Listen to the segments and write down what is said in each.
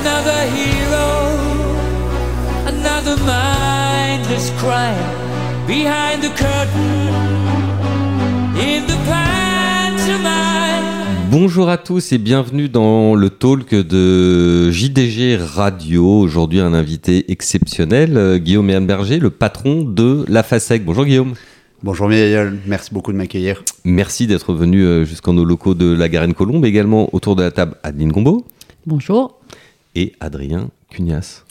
Another hero, another mindless crime behind the curtain in the pantomime. Bonjour à tous et bienvenue dans le talk de JDG Radio. Aujourd'hui, un invité exceptionnel, euh, Guillaume Ehrenberger, le patron de La FASEC. Bonjour Guillaume. Bonjour Mireille, merci beaucoup de m'accueillir. Merci d'être venu euh, jusqu'en nos locaux de la Garenne-Colombe. Également autour de la table, Adeline Gombeau Bonjour. Et Adrien Cugnas,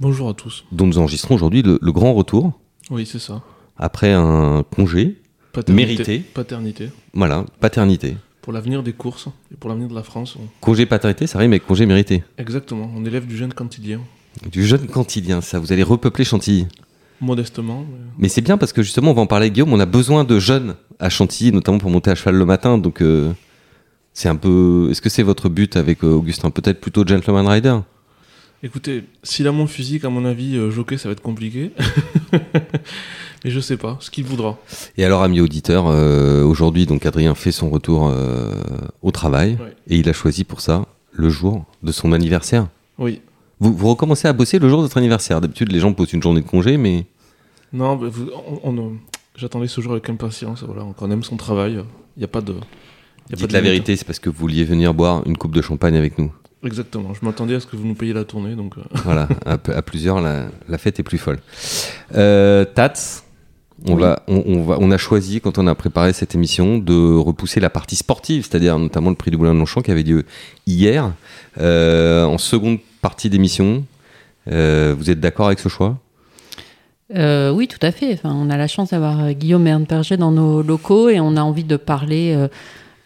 Bonjour à tous. dont nous enregistrons aujourd'hui le, le grand retour Oui, c'est ça. après un congé. Paternité. Mérité. Paternité. Voilà, paternité. Pour l'avenir des courses et pour l'avenir de la France. on- Congé paternité, ça rime avec congé mérité. Exactement. On élève du jeune quotidien. Du jeune cantilien, ça, vous allez repeupler Chantilly. Modestement. mais- Mais c'est bien parce que justement, on va en parler, Guillaume. On a besoin de jeunes à Chantilly, notamment pour monter à cheval le matin. Donc, euh, c'est un peu. Est-ce que c'est votre but avec euh, Augustin? Peut-être plutôt Gentleman Rider? Écoutez, s'il a mon physique, à mon avis, euh, jockey, ça va être compliqué. mais je sais pas. Ce qu'il voudra. Et alors, amis auditeurs, euh, aujourd'hui, donc Adrien fait son retour euh, au travail Ouais. et il a choisi pour ça le jour de son anniversaire. Oui. Vous, vous recommencez à bosser le jour de votre anniversaire? D'habitude, les gens posent une journée de congé, mais Non, mais vous- on, on, j'attendais ce jour avec impatience. Voilà. On aime son travail, il n'y a pas de. Y a pas dites de la vérité, c'est parce que vous vouliez venir boire une coupe de champagne avec nous. Exactement. Je m'attendais à ce que vous nous payiez la tournée. Donc, euh, voilà, à, plusieurs, la, la fête est plus folle. Euh, Tats, on, Oui. va, on, on va, on a choisi, quand on a préparé cette émission, de repousser la partie sportive, c'est-à-dire notamment le prix du Moulin de Longchamp qui avait lieu hier, euh, en seconde partie d'émission. Euh, vous êtes d'accord avec ce choix? Euh, oui, tout à fait. Enfin, on a la chance d'avoir Guillaume Ernperger dans nos locaux et on a envie de parler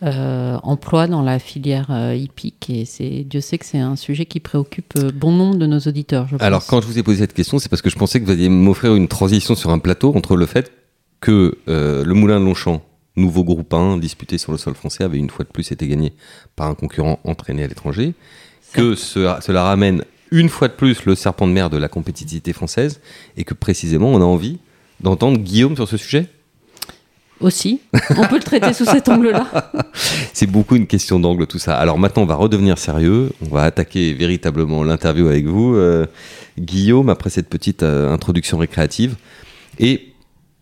euh, emploi dans la filière euh, hippique. Et c'est, Dieu sait que c'est un sujet qui préoccupe euh, bon nombre de nos auditeurs. Je Alors, pense. quand je vous ai posé cette question, c'est parce que je pensais que vous alliez m'offrir une transition sur un plateau entre le fait que euh, le Moulin de Longchamp, nouveau groupe 1 disputé sur le sol français, avait une fois de plus été gagné par un concurrent entraîné à l'étranger, que ce- cela ramène une fois de plus le serpent de mer de la compétitivité française, et que précisément on a envie d'entendre Guillaume sur ce sujet? Aussi, on peut le traiter sous cet angle-là. C'est beaucoup une question d'angle tout ça. Alors maintenant, on va redevenir sérieux. On va attaquer véritablement l'interview avec vous, euh, Guillaume, après cette petite euh, introduction récréative. Et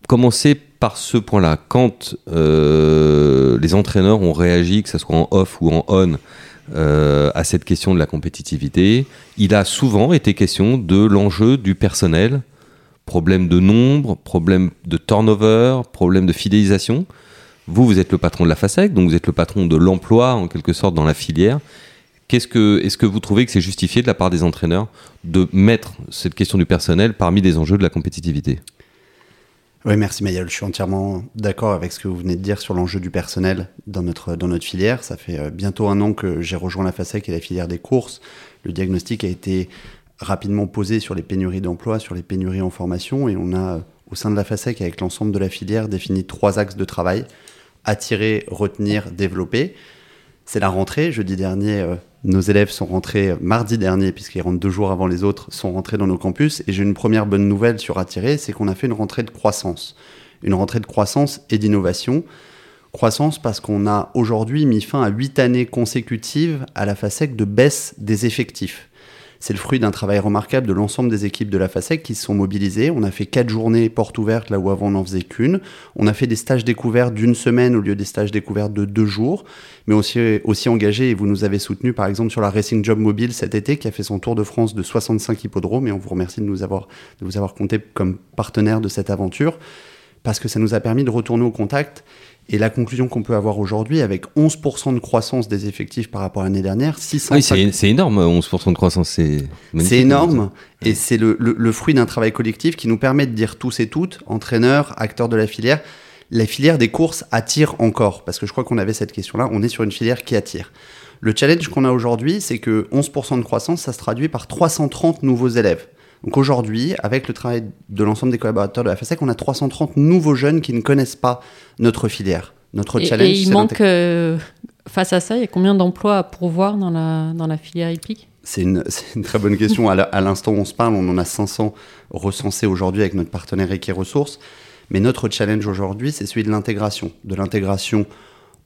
commencer par ce point-là. Quand euh, les entraîneurs ont réagi, que ce soit en off ou en on, à cette question de la compétitivité, il a souvent été question de l'enjeu du personnel, problème de nombre, problème de turnover, problème de fidélisation. Vous, vous êtes le patron de la FASEC, donc vous êtes le patron de l'emploi en quelque sorte dans la filière. Qu'est-ce que, est-ce que vous trouvez que c'est justifié de la part des entraîneurs de mettre cette question du personnel parmi les enjeux de la compétitivité? Oui, merci Mayol, je suis entièrement d'accord avec ce que vous venez de dire sur l'enjeu du personnel dans notre, dans notre filière. Ça fait euh, bientôt un an que j'ai rejoint la FASEC et la filière des courses. Le diagnostic a été rapidement posé sur les pénuries d'emploi, sur les pénuries en formation et on a, au sein de la FASEC, avec l'ensemble de la filière, défini trois axes de travail. Attirer, retenir, développer. C'est la rentrée. Jeudi dernier, euh, nos élèves sont rentrés euh, mardi dernier, puisqu'ils rentrent deux jours avant les autres, sont rentrés dans nos campus. Et j'ai une première bonne nouvelle sur attirer, c'est qu'on a fait une rentrée de croissance. Une rentrée de croissance et d'innovation. Croissance parce qu'on a aujourd'hui mis fin à huit années consécutives à la FASEC de baisse des effectifs. C'est le fruit d'un travail remarquable de l'ensemble des équipes de la FASEC qui se sont mobilisées. On a fait quatre journées portes ouvertes là où avant on n'en faisait qu'une. On a fait des stages découverts d'une semaine au lieu des stages découverts de deux jours, mais aussi, aussi engagé, et vous nous avez soutenu par exemple sur la Racing Job Mobile cet été qui a fait son tour de France de 65 hippodromes et on vous remercie de, nous avoir, de vous avoir compté comme partenaire de cette aventure parce que ça nous a permis de retourner au contact. Et la conclusion qu'on peut avoir aujourd'hui, avec 11% de croissance des effectifs par rapport à l'année dernière, 600 Oui, c'est, énorme, 11% de croissance, c'est c'est énorme et c'est le, le- le fruit d'un travail collectif qui nous permet de dire tous et toutes, entraîneurs, acteurs de la filière, la filière des courses attire encore parce que je crois qu'on avait cette question-là. On est sur une filière qui attire. Le challenge qu'on a aujourd'hui, c'est que 11% de croissance, ça se traduit par 330 nouveaux élèves. Donc aujourd'hui, avec le travail de l'ensemble des collaborateurs de la FASEC, on a 330 nouveaux jeunes qui ne connaissent pas notre filière. Notre Et, challenge, et il manque, euh, face à ça, il y a combien d'emplois à pourvoir dans la, dans la filière hippique? C'est une, c'est une très bonne question. À l'instant où on se parle, on en a 500 recensés aujourd'hui avec notre partenaire Equi Ressources. Mais notre challenge aujourd'hui, c'est celui de l'intégration. De l'intégration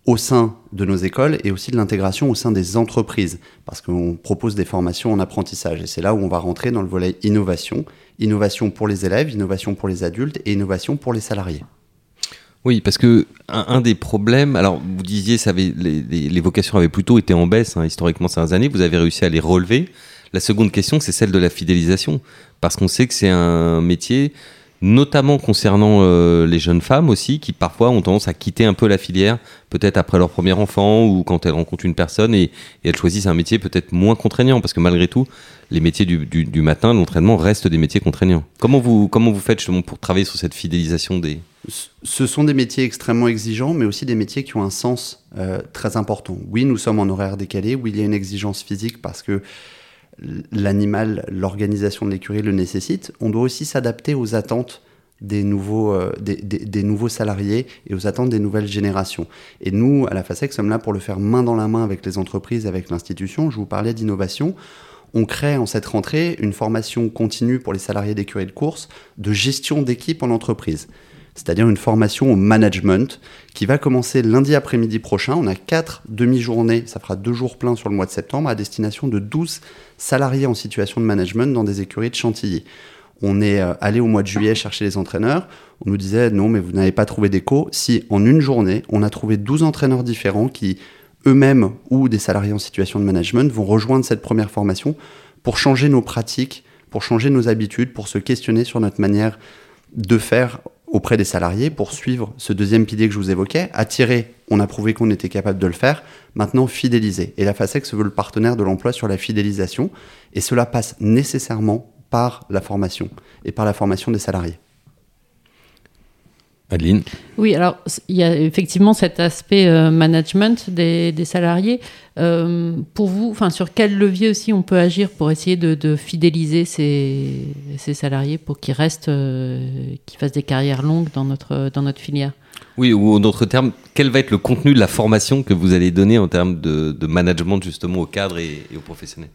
au sein de nos écoles et aussi de l'intégration au sein des entreprises, parce qu'on propose des formations en apprentissage. Et c'est là où on va rentrer dans le volet innovation. Innovation pour les élèves, innovation pour les adultes et innovation pour les salariés. Oui, parce que un, des problèmes, alors vous disiez, ça les, les, vocations avaient plutôt été en baisse hein, historiquement ces années, vous avez réussi à les relever. La seconde question, c'est celle de la fidélisation, parce qu'on sait que c'est un métier notamment concernant euh, les jeunes femmes aussi, qui parfois ont tendance à quitter un peu la filière, peut-être après leur premier enfant ou quand elles rencontrent une personne et, elles choisissent un métier peut-être moins contraignant, parce que malgré tout, les métiers du, du, matin, l'entraînement restent des métiers contraignants. Comment vous, comment vous faites justement pour travailler sur cette fidélisation des... Ce sont des métiers extrêmement exigeants, mais aussi des métiers qui ont un sens euh, très important. Oui, nous sommes en horaire décalé, oui, il y a une exigence physique parce que l'animal, l'organisation de l'écurie le nécessite, on doit aussi s'adapter aux attentes des nouveaux, euh, salariés et aux attentes des nouvelles générations. Et nous, à la FASEC, sommes là pour le faire main dans la main avec les entreprises, avec l'institution. Je vous parlais d'innovation. On crée en cette rentrée une formation continue pour les salariés d'écurie de course de gestion d'équipe en entreprise c'est-à-dire une formation au management qui va commencer lundi après-midi prochain. On a quatre demi-journées, ça fera deux jours pleins sur le mois de septembre, à destination de 12 salariés en situation de management dans des écuries de Chantilly. On est euh, allé au mois de juillet chercher les entraîneurs. On nous disait non, mais vous n'avez pas trouvé d'écho. Si en une journée, on a trouvé 12 entraîneurs différents qui, eux-mêmes ou des salariés en situation de management, vont rejoindre cette première formation pour changer nos pratiques, pour changer nos habitudes, pour se questionner sur notre manière de faire auprès des salariés pour suivre ce deuxième pilier que je vous évoquais. Attirer, on a prouvé qu'on était capable de le faire. Maintenant, fidéliser. Et la FASEC se veut le partenaire de l'emploi sur la fidélisation. Et cela passe nécessairement par la formation et par la formation des salariés. Adeline Oui, alors il y a effectivement cet aspect euh, management des, salariés. Euh, pour vous, sur quel levier aussi on peut agir pour essayer de, fidéliser ces, salariés pour qu'ils restent, euh, qu'ils fassent des carrières longues dans notre, dans notre filière? Oui, ou en d'autres termes, quel va être le contenu de la formation que vous allez donner en termes de, management justement aux cadres et aux professionnels?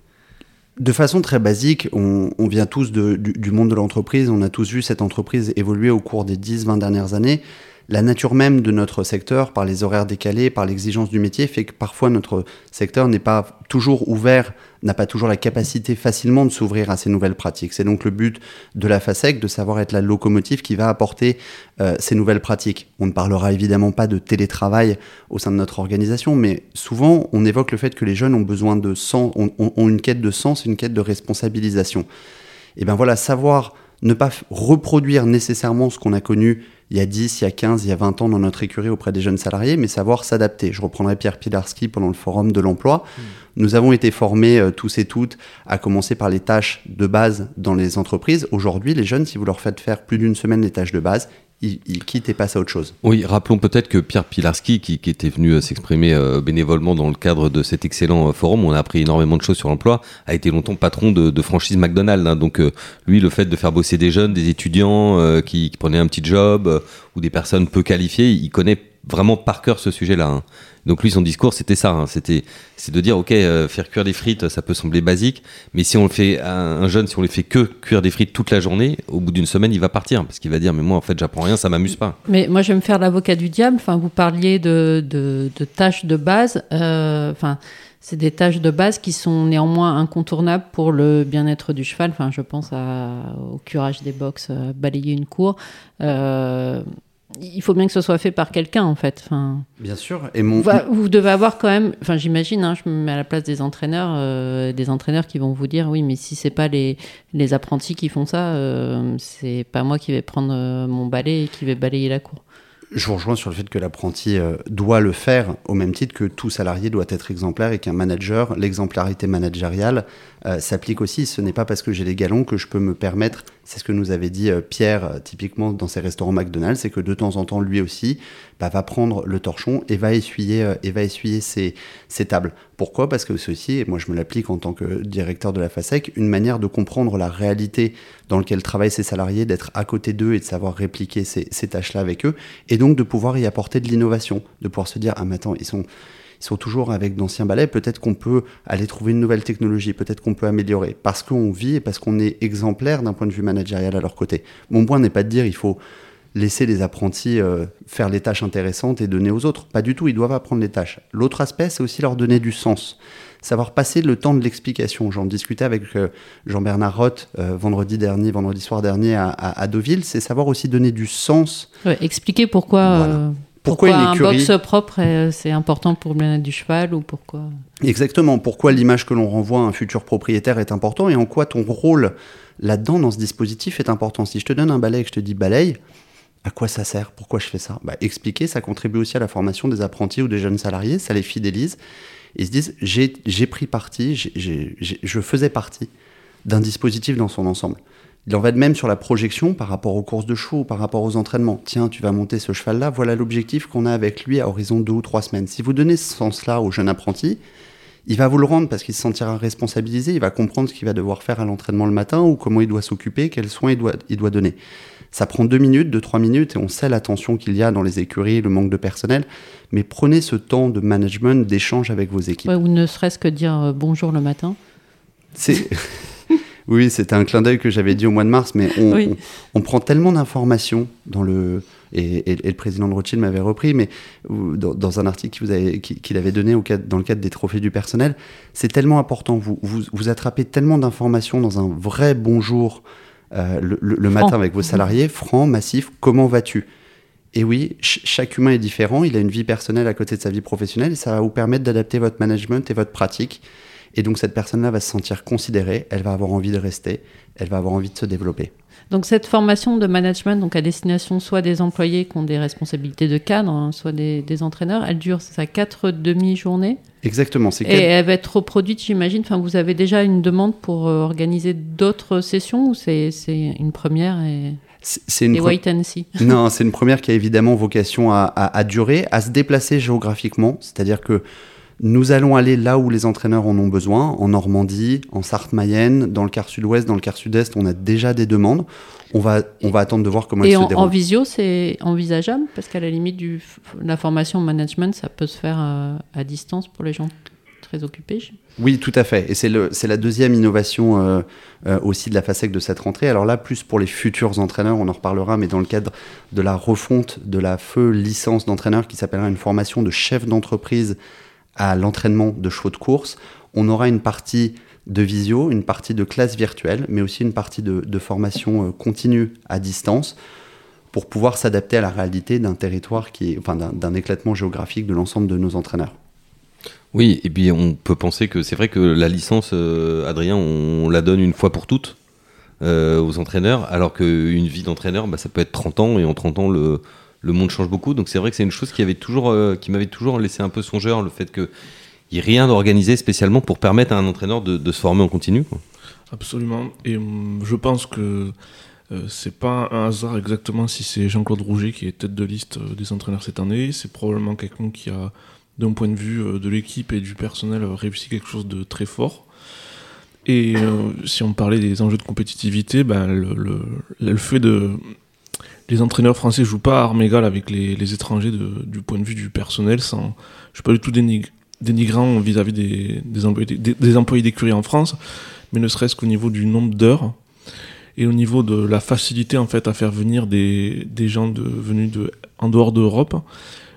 De façon très basique, on, vient tous du, monde de l'entreprise, on a tous vu cette entreprise évoluer au cours des 10-20 dernières années. La nature même de notre secteur, par les horaires décalés, par l'exigence du métier, fait que parfois notre secteur n'est pas toujours ouvert, n'a pas toujours la capacité facilement de s'ouvrir à ces nouvelles pratiques. C'est donc le but de la FASEC de savoir être la locomotive qui va apporter euh, ces nouvelles pratiques. On ne parlera évidemment pas de télétravail au sein de notre organisation, mais souvent on évoque le fait que les jeunes ont besoin de sens, ont, ont une quête de sens, une quête de responsabilisation. Et bien voilà, savoir ne pas reproduire nécessairement ce qu'on a connu il y a 10, il y a 15, il y a 20 ans dans notre écurie auprès des jeunes salariés, mais savoir s'adapter. Je reprendrai Pierre Pilarski pendant le forum de l'emploi. Hmm. Nous avons été formés euh, tous et toutes, à commencer par les tâches de base dans les entreprises. Aujourd'hui, les jeunes, si vous leur faites faire plus d'une semaine les tâches de base, il, quitte et passe à autre chose. Oui, rappelons peut-être que Pierre Pilarski, qui, était venu euh, s'exprimer euh, bénévolement dans le cadre de cet excellent euh, forum, on a appris énormément de choses sur l'emploi, a été longtemps patron de, franchise McDonald's. Hein. donc lui, le fait de faire bosser des jeunes, des étudiants qui, prenaient un petit job ou des personnes peu qualifiées, il connaît vraiment par cœur ce sujet-là. Hein. Donc lui, son discours, c'était ça. Hein. C'était, c'est de dire, ok, euh, faire cuire des frites, ça peut sembler basique, mais si on le fait, un, un jeune, si on les fait que cuire des frites toute la journée, au bout d'une semaine, il va partir parce qu'il va dire, mais moi, en fait, j'apprends rien, ça m'amuse pas. Mais moi, je vais me faire l'avocat du diable. Enfin, vous parliez de, de, tâches de base. Euh, enfin. c'est des tâches de base qui sont néanmoins incontournables pour le bien-être du cheval. Enfin, je pense au curage des box, balayer une cour. Euh, il faut bien que ce soit fait par quelqu'un en fait. Enfin, bien sûr. Et mon... vous, devez avoir quand même, enfin j'imagine, hein, je me mets à la place des entraîneurs, euh, des entraîneurs qui vont vous dire oui, mais si c'est pas les, les apprentis qui font ça, euh, c'est pas moi qui vais prendre euh, mon balai et qui vais balayer la cour. Je vous rejoins sur le fait que l'apprenti doit le faire au même titre que tout salarié doit être exemplaire et qu'un manager, l'exemplarité managériale s'applique aussi. Ce n'est pas parce que j'ai les galons que je peux me permettre c'est ce que nous avait dit euh, Pierre, euh, typiquement dans ses restaurants McDonald's, c'est que de temps en temps, lui aussi, bah, va prendre le torchon et va essuyer, euh, et va essuyer ses, tables. Pourquoi? Parce que aussi, et moi je me l'applique en tant que directeur de la FASEC, une manière de comprendre la réalité dans laquelle travaillent ses salariés, d'être à côté d'eux et de savoir répliquer ces, ces tâches-là avec eux, et donc de pouvoir y apporter de l'innovation, de pouvoir se dire, ah mais attends, ils sont ils sont toujours avec d'anciens balais, peut-être qu'on peut aller trouver une nouvelle technologie, peut-être qu'on peut améliorer, parce qu'on vit et parce qu'on est exemplaire d'un point de vue managérial à leur côté. Mon point n'est pas de dire il faut laisser les apprentis euh, faire les tâches intéressantes et donner aux autres. Pas du tout, ils doivent apprendre les tâches. L'autre aspect, c'est aussi leur donner du sens. Savoir passer le temps de l'explication. J'en discutais avec euh, Jean-Bernard Roth euh, vendredi dernier, vendredi soir dernier à, à- à Deauville, c'est savoir aussi donner du sens. Ouais, expliquer pourquoi, Voilà. Pourquoi pourquoi, une un écurie- box propre, euh, c'est important pour le bien-être du cheval ou pourquoi. Exactement, pourquoi l'image que l'on renvoie à un futur propriétaire est important et en quoi ton rôle là-dedans, dans ce dispositif, est important? Si je te donne un balai et que je te dis balaye, à quoi ça sert? Pourquoi je fais ça? Bah, Expliquer, ça contribue aussi à la formation des apprentis ou des jeunes salariés, ça les fidélise. Ils se disent, j'ai pris parti, je faisais partie d'un dispositif dans son ensemble. Il en va de même sur la projection par rapport aux courses de chevaux, par rapport aux entraînements. Tiens, tu vas monter ce cheval-là, voilà l'objectif qu'on a avec lui à horizon deux ou trois semaines. Si vous donnez ce sens-là au jeune apprenti, il va vous le rendre parce qu'il se sentira responsabilisé, il va comprendre ce qu'il va devoir faire à l'entraînement le matin ou comment il doit s'occuper, quels soins il doit, il doit donner. Ça prend deux minutes, deux, trois minutes et on sait la tension qu'il y a dans les écuries, le manque de personnel. Mais prenez ce temps de management, d'échange avec vos équipes. Ouais, ou ne serait-ce que dire euh, bonjour le matin. C'est... oui, c'était un clin d'œil que j'avais dit au mois de mars, mais on, Oui. on, on prend tellement d'informations dans le. Et, et- et le président de Rothschild m'avait repris, mais dans, dans un article qu'il avait- donné au cadre- dans le cadre des trophées du personnel, c'est tellement important. Vous, vous, vous attrapez tellement d'informations dans un vrai bonjour euh, le, le- le Franc. matin avec vos salariés, franc, massif, comment vas-tu? Et oui, ch- chaque humain est différent, il a une vie personnelle à côté de sa vie professionnelle, et ça va vous permettre d'adapter votre management et votre pratique. Et donc cette personne-là va se sentir considérée, elle va avoir envie de rester, elle va avoir envie de se développer. Donc cette formation de management, donc à destination soit des employés qui ont des responsabilités de cadre, hein, soit des, des entraîneurs, elle dure ça quatre demi-journées? Exactement, c'est et quel- elle va être reproduite, j'imagine. Enfin, vous avez déjà une demande pour euh, organiser d'autres sessions ou c'est une première et, c'est une et wait and see? Non, c'est une première qui a évidemment vocation à, à- à durer, à se déplacer géographiquement. C'est-à-dire que nous allons aller là où les entraîneurs en ont besoin, en Normandie, en Sarthe-Mayenne, dans le quart sud-ouest, dans le quart sud-est, on a déjà des demandes. On va, on va attendre de voir comment Et elles en, se en déroulent. visio, c'est envisageable? Parce qu'à la limite du la formation en management, ça peut se faire euh, à distance pour les gens très occupés. Oui, tout à fait. Et c'est la deuxième innovation euh, euh, aussi de la FASEC de cette rentrée. Alors là, plus pour les futurs entraîneurs, on en reparlera, mais dans le cadre de la refonte de la feu licence d'entraîneur qui s'appellera une formation de chef d'entreprise à l'entraînement de chevaux de course, on aura une partie de visio, une partie de classe virtuelle, mais aussi une partie de, formation euh, continue à distance pour pouvoir s'adapter à la réalité d'un territoire qui est, enfin, d'un- d'un éclatement géographique de l'ensemble de nos entraîneurs. Oui, et puis on peut penser que c'est vrai que la licence, euh, Adrien, on la donne une fois pour toutes euh, aux entraîneurs, alors qu'une vie d'entraîneur, bah, ça peut être 30 ans, et en 30 ans, le, le monde change beaucoup. Donc c'est vrai que c'est une chose qui, avait toujours, euh, qui m'avait toujours laissé un peu songeur, le fait qu'il n'y ait rien d'organisé spécialement pour permettre à un entraîneur de, se former en continu. Absolument. Et hum, je pense que euh, c'est pas un hasard exactement si c'est Jean-Claude Rouget qui est tête de liste euh, des entraîneurs cette année. C'est probablement quelqu'un qui a, d'un point de vue euh, de l'équipe et du personnel, réussi quelque chose de très fort. Et si on parlait des enjeux de compétitivité, le, le fait de. Les entraîneurs français jouent pas à armes égales avec les, les étrangers de- du point de vue du personnel. Sans, je suis pas du tout dénig- dénigrant vis-à-vis des, des employés des- des employés d'écurie en France, mais ne serait-ce qu'au niveau du nombre d'heures et au niveau de la facilité en fait à faire venir des, des gens de, venus de, en dehors d'Europe.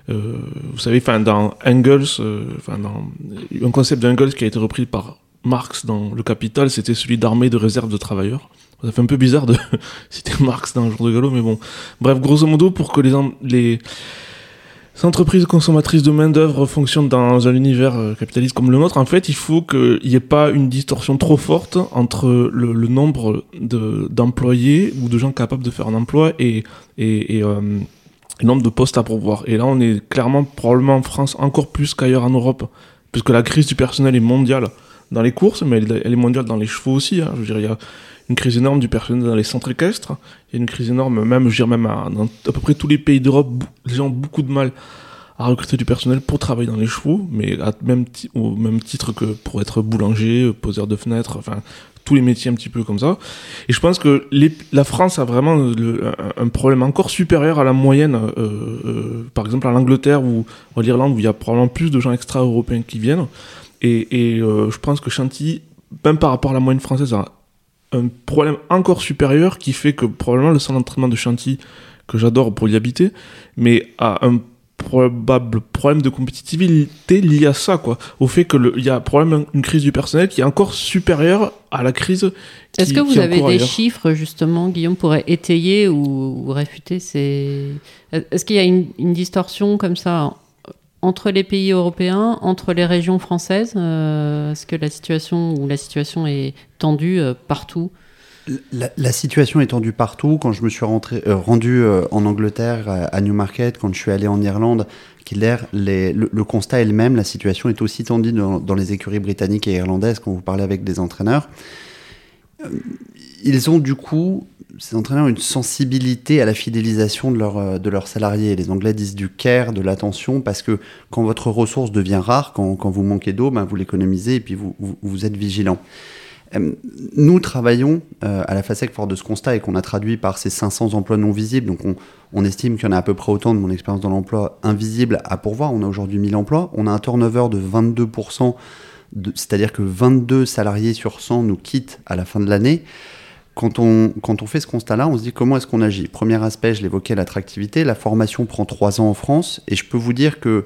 Euh, vous savez, enfin dans Engels, euh, enfin un concept d'Engels qui a été repris par Marx dans Le Capital, c'était celui d'armée de réserve de travailleurs. Ça fait un peu bizarre de citer Marx dans un jour de galop, mais bon. Bref, grosso modo, pour que les, en- les entreprises consommatrices de main-d'œuvre fonctionnent dans un univers euh, capitaliste comme le nôtre, en fait, il faut qu'il n'y ait pas une distorsion trop forte entre le, nombre de- d'employés ou de gens capables de faire un emploi et, euh, le nombre de postes à pourvoir. Et là, on est clairement, probablement en France, encore plus qu'ailleurs en Europe, puisque la crise du personnel est mondiale dans les courses, mais elle, elle est mondiale dans les chevaux aussi. hein. Je veux dire, il y a une crise énorme du personnel dans les centres équestres. Il y a une crise énorme, même, je dire, même à- dans à peu près tous les pays d'Europe, les gens ont beaucoup de mal à recruter du personnel pour travailler dans les chevaux, mais à même au même titre que pour être boulanger, poseur de fenêtres, enfin tous les métiers un petit peu comme ça. Et je pense que la France a vraiment un, problème encore supérieur à la moyenne, euh, euh, par exemple à l'Angleterre ou à l'Irlande, où il y a probablement plus de gens extra-européens qui viennent. Et, euh, je pense que Chantilly, même par rapport à la moyenne française, un problème encore supérieur qui fait que probablement le centre d'entraînement de Chantilly, que j'adore pour y habiter, mais à un probable problème de compétitivité lié à ça, quoi. Au fait qu'il y a problème, une crise du personnel qui est encore supérieure à la crise. Est-ce que vous avez des chiffres, justement, Guillaume, pourrait étayer ou, réfuter ces. Est-ce qu'il y a une, distorsion comme ça entre les pays européens, entre les régions françaises euh, Est-ce que la situation ou la situation est tendue euh, partout? La, situation est tendue partout. Quand je me suis euh, rendu euh, en Angleterre, à Newmarket, quand je suis allé en Irlande, le, le, constat est le même. La situation est aussi tendue dans, les écuries britanniques et irlandaises quand vous parlez avec des entraîneurs. Euh, ils ont du coup, ces entraîneurs, une sensibilité à la fidélisation de, leur, de leurs salariés. Les Anglais disent du care, de l'attention, parce que quand votre ressource devient rare, quand, quand vous manquez d'eau, ben vous l'économisez et puis vous, vous, êtes vigilant. Euh, nous travaillons euh, à la FASEC fort de ce constat et qu'on a traduit par ces 500 emplois non visibles. Donc on, estime qu'il y en a à peu près autant de mon expérience dans l'emploi invisible à pourvoir. On a aujourd'hui 1000 emplois. On a un turnover de 22%, c'est-à-dire que 22 salariés sur 100 nous quittent à la fin de l'année. Quand on, quand on fait ce constat-là, on se dit comment est-ce qu'on agit? Premier aspect, je l'évoquais, l'attractivité. La formation prend 3 ans en France et je peux vous dire que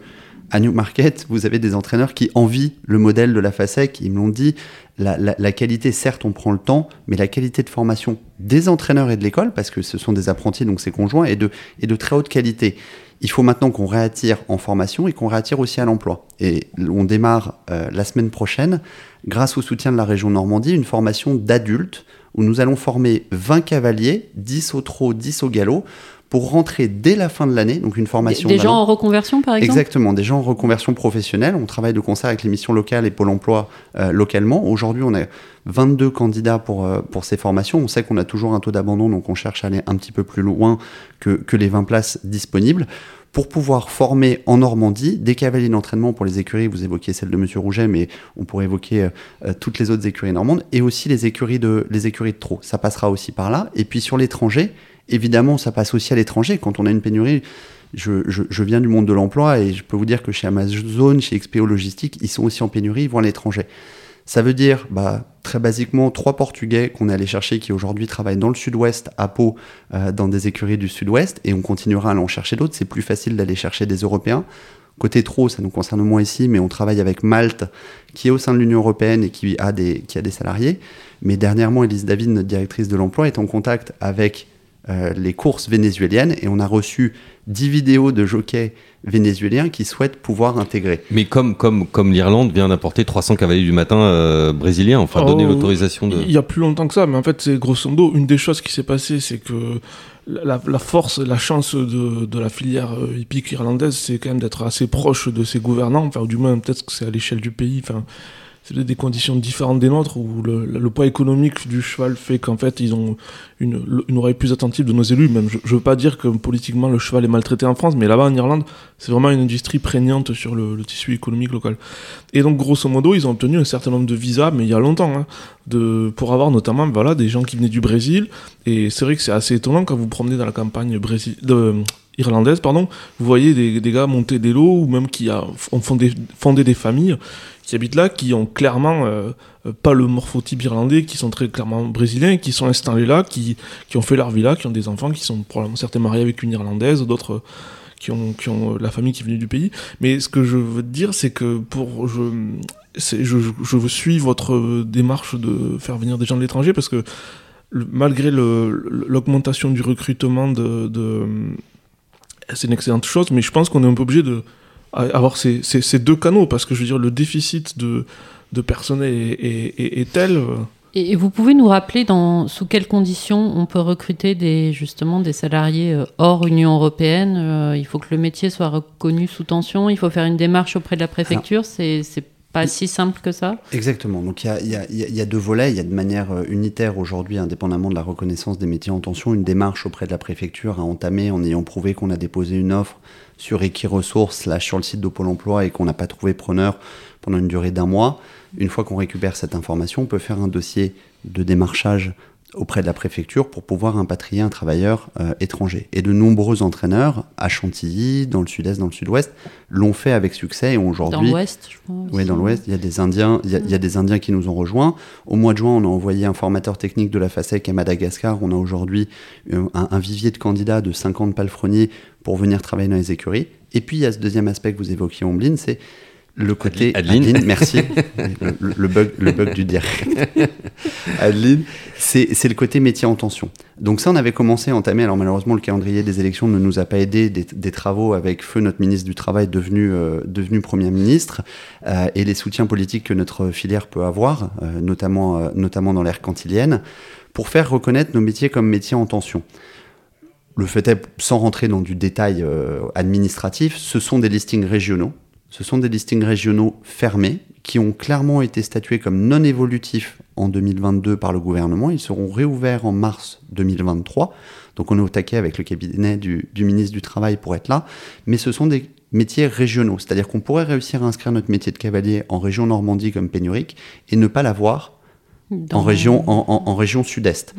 à Newmarket, vous avez des entraîneurs qui envient le modèle de la FASEC. Ils me l'ont dit. La, qualité, certes, on prend le temps, mais la qualité de formation des entraîneurs et de l'école, parce que ce sont des apprentis, donc c'est conjoint, est de, de très haute qualité. Il faut maintenant qu'on réattire en formation et qu'on réattire aussi à l'emploi. Et on démarre euh, la semaine prochaine, grâce au soutien de la région Normandie, une formation d'adultes où nous allons former 20 cavaliers, 10 au trot, 10 au galop, pour rentrer dès la fin de l'année, donc une formation. Des, gens en reconversion, par exemple? Exactement, des gens en reconversion professionnelle. On travaille de concert avec les missions locales et Pôle emploi euh, localement. Aujourd'hui, on a 22 candidats pour, euh, pour ces formations. On sait qu'on a toujours un taux d'abandon, donc on cherche à aller un petit peu plus loin que, que les 20 places disponibles pour pouvoir former en Normandie des cavaliers d'entraînement pour les écuries. Vous évoquiez celle de Monsieur Rouget, mais on pourrait évoquer euh, toutes les autres écuries normandes et aussi les écuries de les écuries de trop. Ça passera aussi par là. Et puis sur l'étranger, Évidemment, ça passe aussi à l'étranger. Quand on a une pénurie, je, viens du monde de l'emploi et je peux vous dire que chez Amazon, chez XPO Logistique, ils sont aussi en pénurie, ils vont à l'étranger. Ça veut dire, bah, très basiquement, trois Portugais qu'on est allé chercher qui aujourd'hui travaillent dans le sud-ouest, à Pau, euh, dans des écuries du sud-ouest, et on continuera à en chercher d'autres. C'est plus facile d'aller chercher des Européens. Côté trop, ça nous concerne moins ici, mais on travaille avec Malte, qui est au sein de l'Union européenne et qui a des, qui a des salariés. Mais dernièrement, Elise David, notre directrice de l'emploi, est en contact avec euh, les courses vénézuéliennes et on a reçu 10 vidéos de jockeys vénézuéliens qui souhaitent pouvoir intégrer. Mais comme, comme, comme l'Irlande vient d'apporter 300 cavaliers du matin euh, brésiliens, enfin donner oh, l'autorisation de... Il y a plus longtemps que ça, mais en fait c'est grosso modo une des choses qui s'est passée, c'est que la, force, la chance de, de la filière euh, hippique irlandaise, c'est quand même d'être assez proche de ses gouvernants, enfin ou du moins peut-être que c'est à l'échelle du pays, enfin c'est des conditions différentes des nôtres où le, poids économique du cheval fait qu'en fait ils ont une, oreille plus attentive de nos élus. Même je, ne veux pas dire que politiquement le cheval est maltraité en France, mais là-bas en Irlande, c'est vraiment une industrie prégnante sur le, tissu économique local. Et donc grosso modo, ils ont obtenu un certain nombre de visas, mais il y a longtemps, hein, de, pour avoir notamment voilà des gens qui venaient du Brésil. Et c'est vrai que c'est assez étonnant quand vous promenez dans la campagne Brésil, de, irlandaise, pardon, vous voyez des, des, gars monter des lots ou même qui a, ont fondé, fondé des familles qui habitent là, qui ont clairement euh, euh, pas le morphotype irlandais, qui sont très clairement brésiliens, qui sont installés là, qui, qui ont fait leur vie là, qui ont des enfants, qui sont probablement certains mariés avec une irlandaise, d'autres euh, qui ont, qui ont la famille qui est venue du pays. Mais ce que je veux dire, c'est que pour je, je, je suis votre démarche de faire venir des gens de l'étranger parce que malgré l'augmentation du recrutement de, de c'est une excellente chose, mais je pense qu'on est un peu obligé de avoir ces, ces, deux canaux, parce que je veux dire, le déficit de, de personnel est, tel. Euh, et vous pouvez nous rappeler dans, sous quelles conditions on peut recruter des, justement des salariés euh, hors Union européenne euh, Il faut que le métier soit reconnu sous tension, il faut faire une démarche auprès de la préfecture, c'est pas si simple que ça? Exactement. Donc il y a, deux volets. Il y a de manière unitaire aujourd'hui, indépendamment de la reconnaissance des métiers en tension, une démarche auprès de la préfecture à entamer en ayant prouvé qu'on a déposé une offre sur Equiresources, là sur le site de Pôle emploi et qu'on n'a pas trouvé preneur pendant une durée d'un mois, une fois qu'on récupère cette information, on peut faire un dossier de démarchage auprès de la préfecture pour pouvoir impatrier un travailleur euh, étranger. Et de nombreux entraîneurs à Chantilly, dans le sud-est, dans le sud-ouest, l'ont fait avec succès et aujourd'hui. Dans l'ouest, je crois. Oui, dans l'Ouest, il y a des Indiens, il y a, il y a des Indiens qui nous ont rejoints. Au mois de juin, on a envoyé un formateur technique de la FASEC à Madagascar. On a aujourd'hui euh, un, un vivier de candidats de 50 palefreniers pour venir travailler dans les écuries. Et puis, il y a ce deuxième aspect que vous évoquiez, Ombline, c'est le côté Adeline. merci. le, le bug, le bug du direct. Adeline, c'est c'est le côté métier en tension. Donc ça, on avait commencé à entamer. Alors malheureusement, le calendrier des élections ne nous a pas aidé. Des, des travaux avec feu notre ministre du Travail devenu euh, devenu premier ministre euh, et les soutiens politiques que notre filière peut avoir, euh, notamment euh, notamment dans l'ère cantilienne, pour faire reconnaître nos métiers comme métiers en tension. Le fait est, sans rentrer dans du détail euh, administratif, ce sont des listings régionaux. Ce sont des listings régionaux fermés qui ont clairement été statués comme non évolutifs en 2022 par le gouvernement. Ils seront réouverts en mars 2023. Donc on est au taquet avec le cabinet du, ministre du Travail pour être là. Mais ce sont des métiers régionaux. C'est-à-dire qu'on pourrait réussir à inscrire notre métier de cavalier en région Normandie comme pénurique et ne pas l'avoir Dans- en région, en, en- en région sud-est.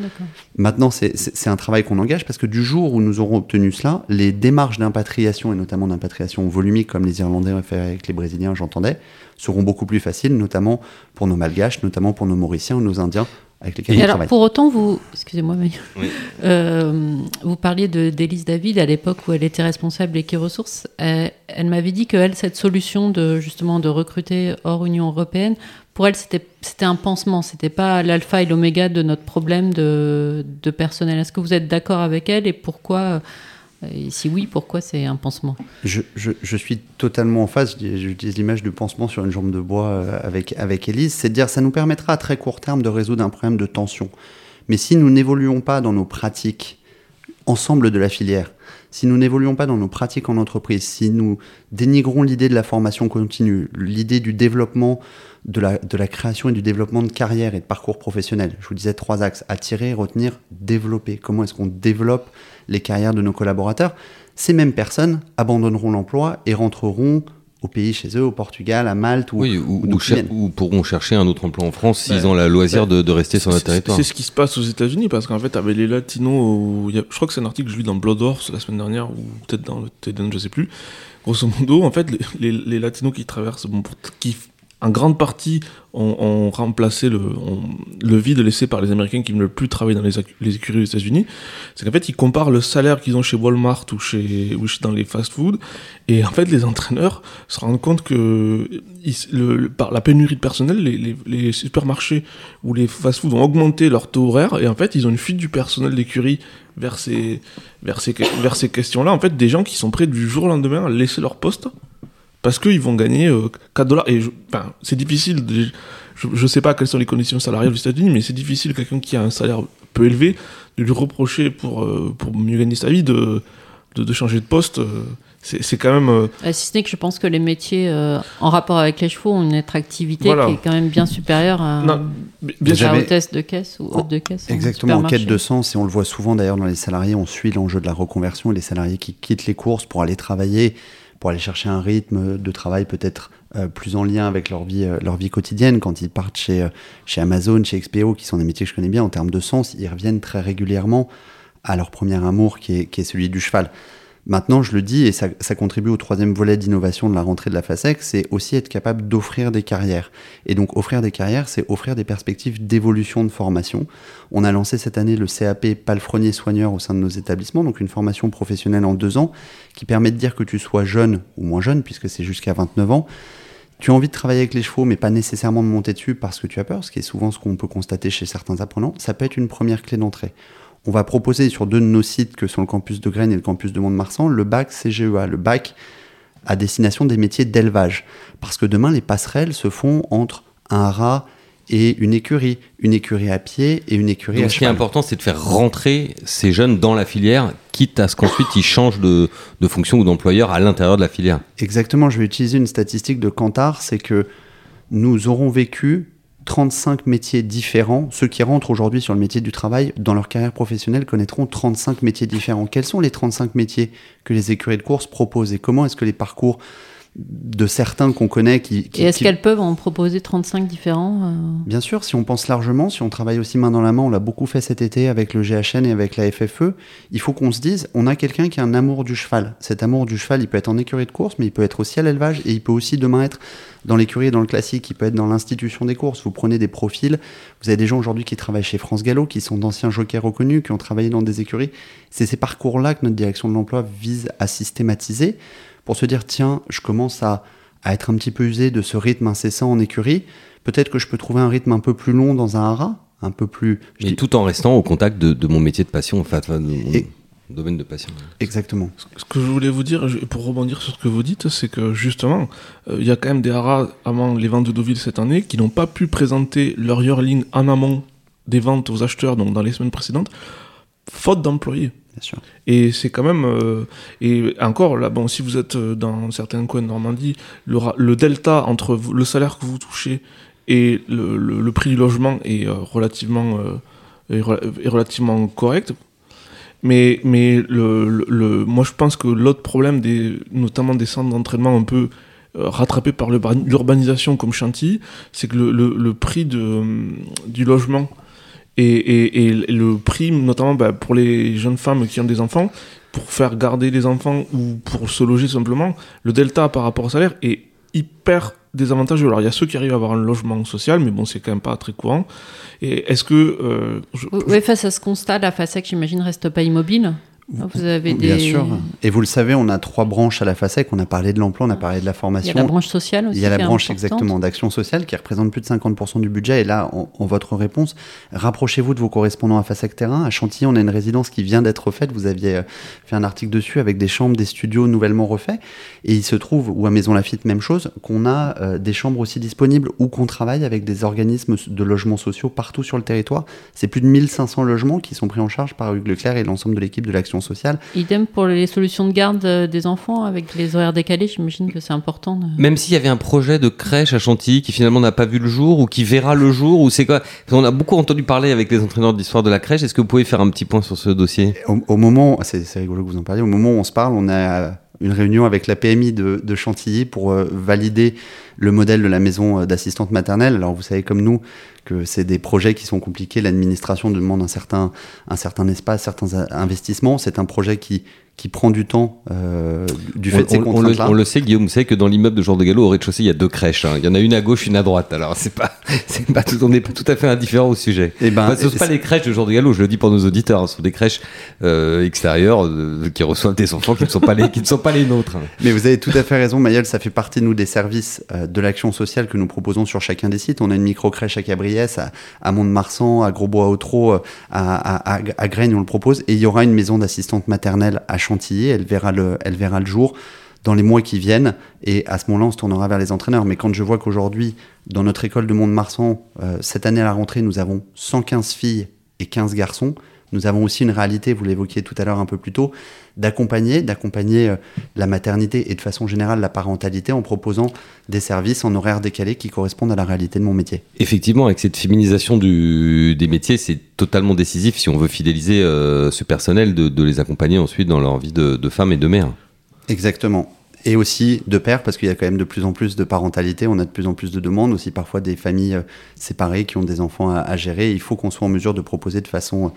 Maintenant, c'est- un travail qu'on engage parce que du jour où nous aurons obtenu cela, les démarches d'impatriation, et notamment d'impatriation volumique, comme les Irlandais ont fait avec les Brésiliens, j'entendais, seront beaucoup plus faciles, notamment pour nos Malgaches, notamment pour nos Mauriciens ou nos Indiens avec lesquels Et on alors, travaille. pour autant, vous, excusez-moi, mais Oui. Euh, vous parliez de d'Élise David à l'époque où elle était responsable des quais ressources. Euh, elle m'avait dit que elle, cette solution de justement de recruter hors Union européenne, pour elle, c'était un pansement. C'était pas l'alpha et l'oméga de notre problème de, personnel. Est-ce que vous êtes d'accord avec elle et pourquoi euh, et si oui, pourquoi c'est un pansement? Je, je- je suis totalement en phase. J'utilise l'image du pansement sur une jambe de bois euh, avec, avec Élise. C'est de dire ça nous permettra à très court terme de résoudre un problème de tension. Mais si nous n'évoluons pas dans nos pratiques, ensemble de la filière, si nous n'évoluons pas dans nos pratiques en entreprise, si nous dénigrons l'idée de la formation continue, l'idée du développement, de la, de la création et du développement de carrière et de parcours professionnel, je vous disais trois axes, attirer, retenir, développer. Comment est-ce qu'on développe les carrières de nos collaborateurs Ces mêmes personnes abandonneront l'emploi et rentreront au pays chez eux, au Portugal, à Malte ou, Oui, ou, cher- pourront chercher un autre emploi en France s'ils Bah, ont la loisir bah, de, de rester sur notre C'est- territoire. C'est ce qui se passe aux États-Unis parce qu'en fait, avec les Latinos, je crois que c'est un article que je lis dans Blood Horse la semaine dernière ou peut-être dans le TEDN, je sais plus. Grosso modo, en fait, les, les- les Latinos qui traversent, bon, pour- qui en grande partie ont, ont remplacé le, vide laissé par les Américains qui ne veulent plus travailler dans les, écuries aux États-Unis, c'est qu'en fait, ils comparent le salaire qu'ils ont chez Walmart ou chez, ou dans les fast-food, et en fait, les entraîneurs se rendent compte que par la pénurie de personnel, les, supermarchés ou les fast-food ont augmenté leur taux horaire, et en fait, ils ont une fuite du personnel d'écurie vers ces, vers ces questions-là. En fait, des gens qui sont prêts du jour au lendemain à laisser leur poste parce qu'ils vont gagner euh, 4 dollars. Et c'est difficile. de- je, je sais pas quelles sont les conditions salariales aux États-Unis, mais c'est difficile quelqu'un qui a un salaire peu élevé de lui reprocher pour, euh, pour mieux gagner sa vie de, de, de changer de poste. euh, c'est c'est quand même. euh, Si ce n'est que je pense que les métiers euh, en rapport avec les chevaux ont une attractivité Voilà. qui est quand même bien supérieure à, non, bien à. J'avais- hôtesse de caisse ou hôte de caisse. en Exactement, en quête de sens, et on le voit souvent d'ailleurs dans les salariés, on suit l'enjeu de la reconversion et les salariés qui quittent les courses pour aller travailler, pour aller chercher un rythme de travail peut-être euh, plus en lien avec leur vie, euh, leur vie quotidienne. Quand ils partent chez, euh, chez Amazon, chez XPO, qui sont des métiers que je connais bien en termes de sens, ils reviennent très régulièrement à leur premier amour qui est, qui est celui du cheval. Maintenant, je le dis, et ça, contribue au troisième volet d'innovation de la rentrée de la FASEC, c'est aussi être capable d'offrir des carrières. Et donc, offrir des carrières, c'est offrir des perspectives d'évolution de formation. On a lancé cette année le CAP palefrenier soigneur au sein de nos établissements, donc une formation professionnelle en deux ans, qui permet de dire que tu sois jeune ou moins jeune, puisque c'est jusqu'à 29 ans, tu as envie de travailler avec les chevaux, mais pas nécessairement de monter dessus parce que tu as peur, ce qui est souvent ce qu'on peut constater chez certains apprenants, ça peut être une première clé d'entrée. On va proposer sur deux de nos sites, que sont le campus de Graines et le campus de Mont-de-Marsan, le bac CGEA, le bac à destination des métiers d'élevage. Parce que demain, les passerelles se font entre un rat et une écurie, une écurie à pied et une écurie à Donc, ce qui est cheval. important, c'est de faire rentrer ces jeunes dans la filière, quitte à ce qu'ensuite ils changent de, de fonction ou d'employeur à l'intérieur de la filière. Exactement, je vais utiliser une statistique de Kantar, c'est que nous aurons vécu 35 métiers différents. Ceux qui rentrent aujourd'hui sur le métier du travail, dans leur carrière professionnelle, connaîtront 35 métiers différents. Quels sont les 35 métiers que les écuries de course proposent et comment est-ce que les parcours de certains qu'on connaît qui. qui Et est-ce qui- qu'elles peuvent en proposer 35 différents euh, Bien sûr, si on pense largement, si on travaille aussi main dans la main, on l'a beaucoup fait cet été avec le GHN et avec la FFE, il faut qu'on se dise, on a quelqu'un qui a un amour du cheval. Cet amour du cheval, il peut être en écurie de course, mais il peut être aussi à l'élevage et il peut aussi demain être dans l'écurie et dans le classique, il peut être dans l'institution des courses. Vous prenez des profils, vous avez des gens aujourd'hui qui travaillent chez France Gallo, qui sont d'anciens jockeys reconnus, qui ont travaillé dans des écuries. C'est ces parcours-là que notre direction de l'emploi vise à systématiser pour se dire, tiens, je commence à, à être un petit peu usé de ce rythme incessant en écurie. Peut-être que je peux trouver un rythme un peu plus long dans un haras, un peu plus. je Et dis- tout en restant au contact de, de mon métier de passion, enfin, de mon Et- domaine de passion. Exactement. Ce que je voulais vous dire, pour rebondir sur ce que vous dites, c'est que justement, euh, il y a quand même des haras avant les ventes de Deauville cette année qui n'ont pas pu présenter leur yearling en amont des ventes aux acheteurs, donc dans les semaines précédentes, faute d'employés. Et c'est quand même. euh, et encore, là, bon, si vous êtes euh, dans certains coins de Normandie, le, delta entre le salaire que vous touchez et le, le- le prix du logement est euh, relativement, euh, est rela- est relativement correct. Mais, mais le, moi, je pense que l'autre problème, des, notamment des centres d'entraînement un peu rattrapés par l'urban- l'urbanisation comme Chantilly, c'est que le, prix de, du logement et, et- et le prix, notamment bah, pour les jeunes femmes qui ont des enfants, pour faire garder les enfants ou pour se loger simplement, le delta par rapport au salaire est hyper désavantageux. Alors il y a ceux qui arrivent à avoir un logement social, mais bon, c'est quand même pas très courant. Et est-ce que... euh, je- Oui, face à ce constat, la FASEC, j'imagine, reste pas immobile? Vous avez des... Bien sûr. Et vous le savez, on a trois branches à la FASEC. On a parlé de l'emploi, on a parlé de la Il y formation. a la branche sociale aussi. Il y a la branche exactement d'action sociale qui représente plus de 50% du budget. Et là, en, en votre réponse, rapprochez-vous de vos correspondants à FASEC Terrain. À Chantilly, on a une résidence qui vient d'être refaite. Vous aviez euh, fait un article dessus avec des chambres, des studios nouvellement refaits. Et il se trouve, ou à Maison Lafitte, même chose, qu'on a euh, des chambres aussi disponibles ou qu'on travaille avec des organismes de logements sociaux partout sur le territoire. C'est plus de 1500 logements qui sont pris en charge par Hugues Leclerc et l'ensemble de l'équipe de l'action sociale. Idem pour les solutions de garde euh, des enfants avec les horaires décalés, j'imagine que c'est important. de- Même s'il y avait un projet de crèche à Chantilly qui finalement n'a pas vu le jour ou qui verra le jour ou c'est quoi? Qu'on a beaucoup entendu parler avec les entraîneurs d'histoire de la crèche. Est-ce que vous pouvez faire un petit point sur ce dossier? Au, au moment, c'est rigolo que vous en parliez, au moment où on se parle, on a une réunion avec la PMI de, Chantilly pour euh, valider le modèle de la maison euh, d'assistante maternelle. Alors vous savez comme nous que c'est des projets qui sont compliqués, l'administration demande un certain, un certain espace, certains investissements. C'est un projet qui, qui prend du temps euh, du fait de ces on, on le, contraintes-là. on le sait, Guillaume, vous savez que dans l'immeuble de Jean de Gallo, au rez-de-chaussée, il y a deux crèches. hein. Il y en a une à gauche, une à droite. Alors, c'est pas, c'est pas tout, on n'est pas tout à fait indifférent au sujet. Eh ben, Enfin, ce ne sont pas les crèches de Jean de Gallo, je le dis pour nos auditeurs. hein. Ce sont des crèches euh, extérieures euh, qui reçoivent des enfants qui ne sont pas les, qui ne sont pas les nôtres. hein. Mais vous avez tout à fait raison, Mayel, ça fait partie, nous, des services de l'action sociale que nous proposons sur chacun des sites. On a une micro-crèche à Cabriès, à, à Mont-de-Marsan, à Grosbois-Outreau, euh, à, à, à, à Graignes, on le propose. Et il y aura une maison d'assistante maternelle à Elle verra le, elle verra le jour dans les mois qui viennent. Et à ce moment-là, on se tournera vers les entraîneurs. Mais quand je vois qu'aujourd'hui, dans notre école de Mont-de-Marsan, euh, cette année à la rentrée, nous avons 115 filles et 15 garçons, nous avons aussi une réalité, vous l'évoquiez tout à l'heure un peu plus tôt, d'accompagner, d'accompagner euh, la maternité et de façon générale la parentalité en proposant des services en horaire décalé qui correspondent à la réalité de mon métier. Effectivement, avec cette féminisation du, des métiers, c'est totalement décisif si on veut fidéliser euh, ce personnel de, de les accompagner ensuite dans leur vie de, de femme et de mère. Exactement. Et aussi de père, parce qu'il y a quand même de plus en plus de parentalité, on a de plus en plus de demandes, aussi parfois des familles euh, séparées qui ont des enfants à, à gérer. Il faut qu'on soit en mesure de proposer de façon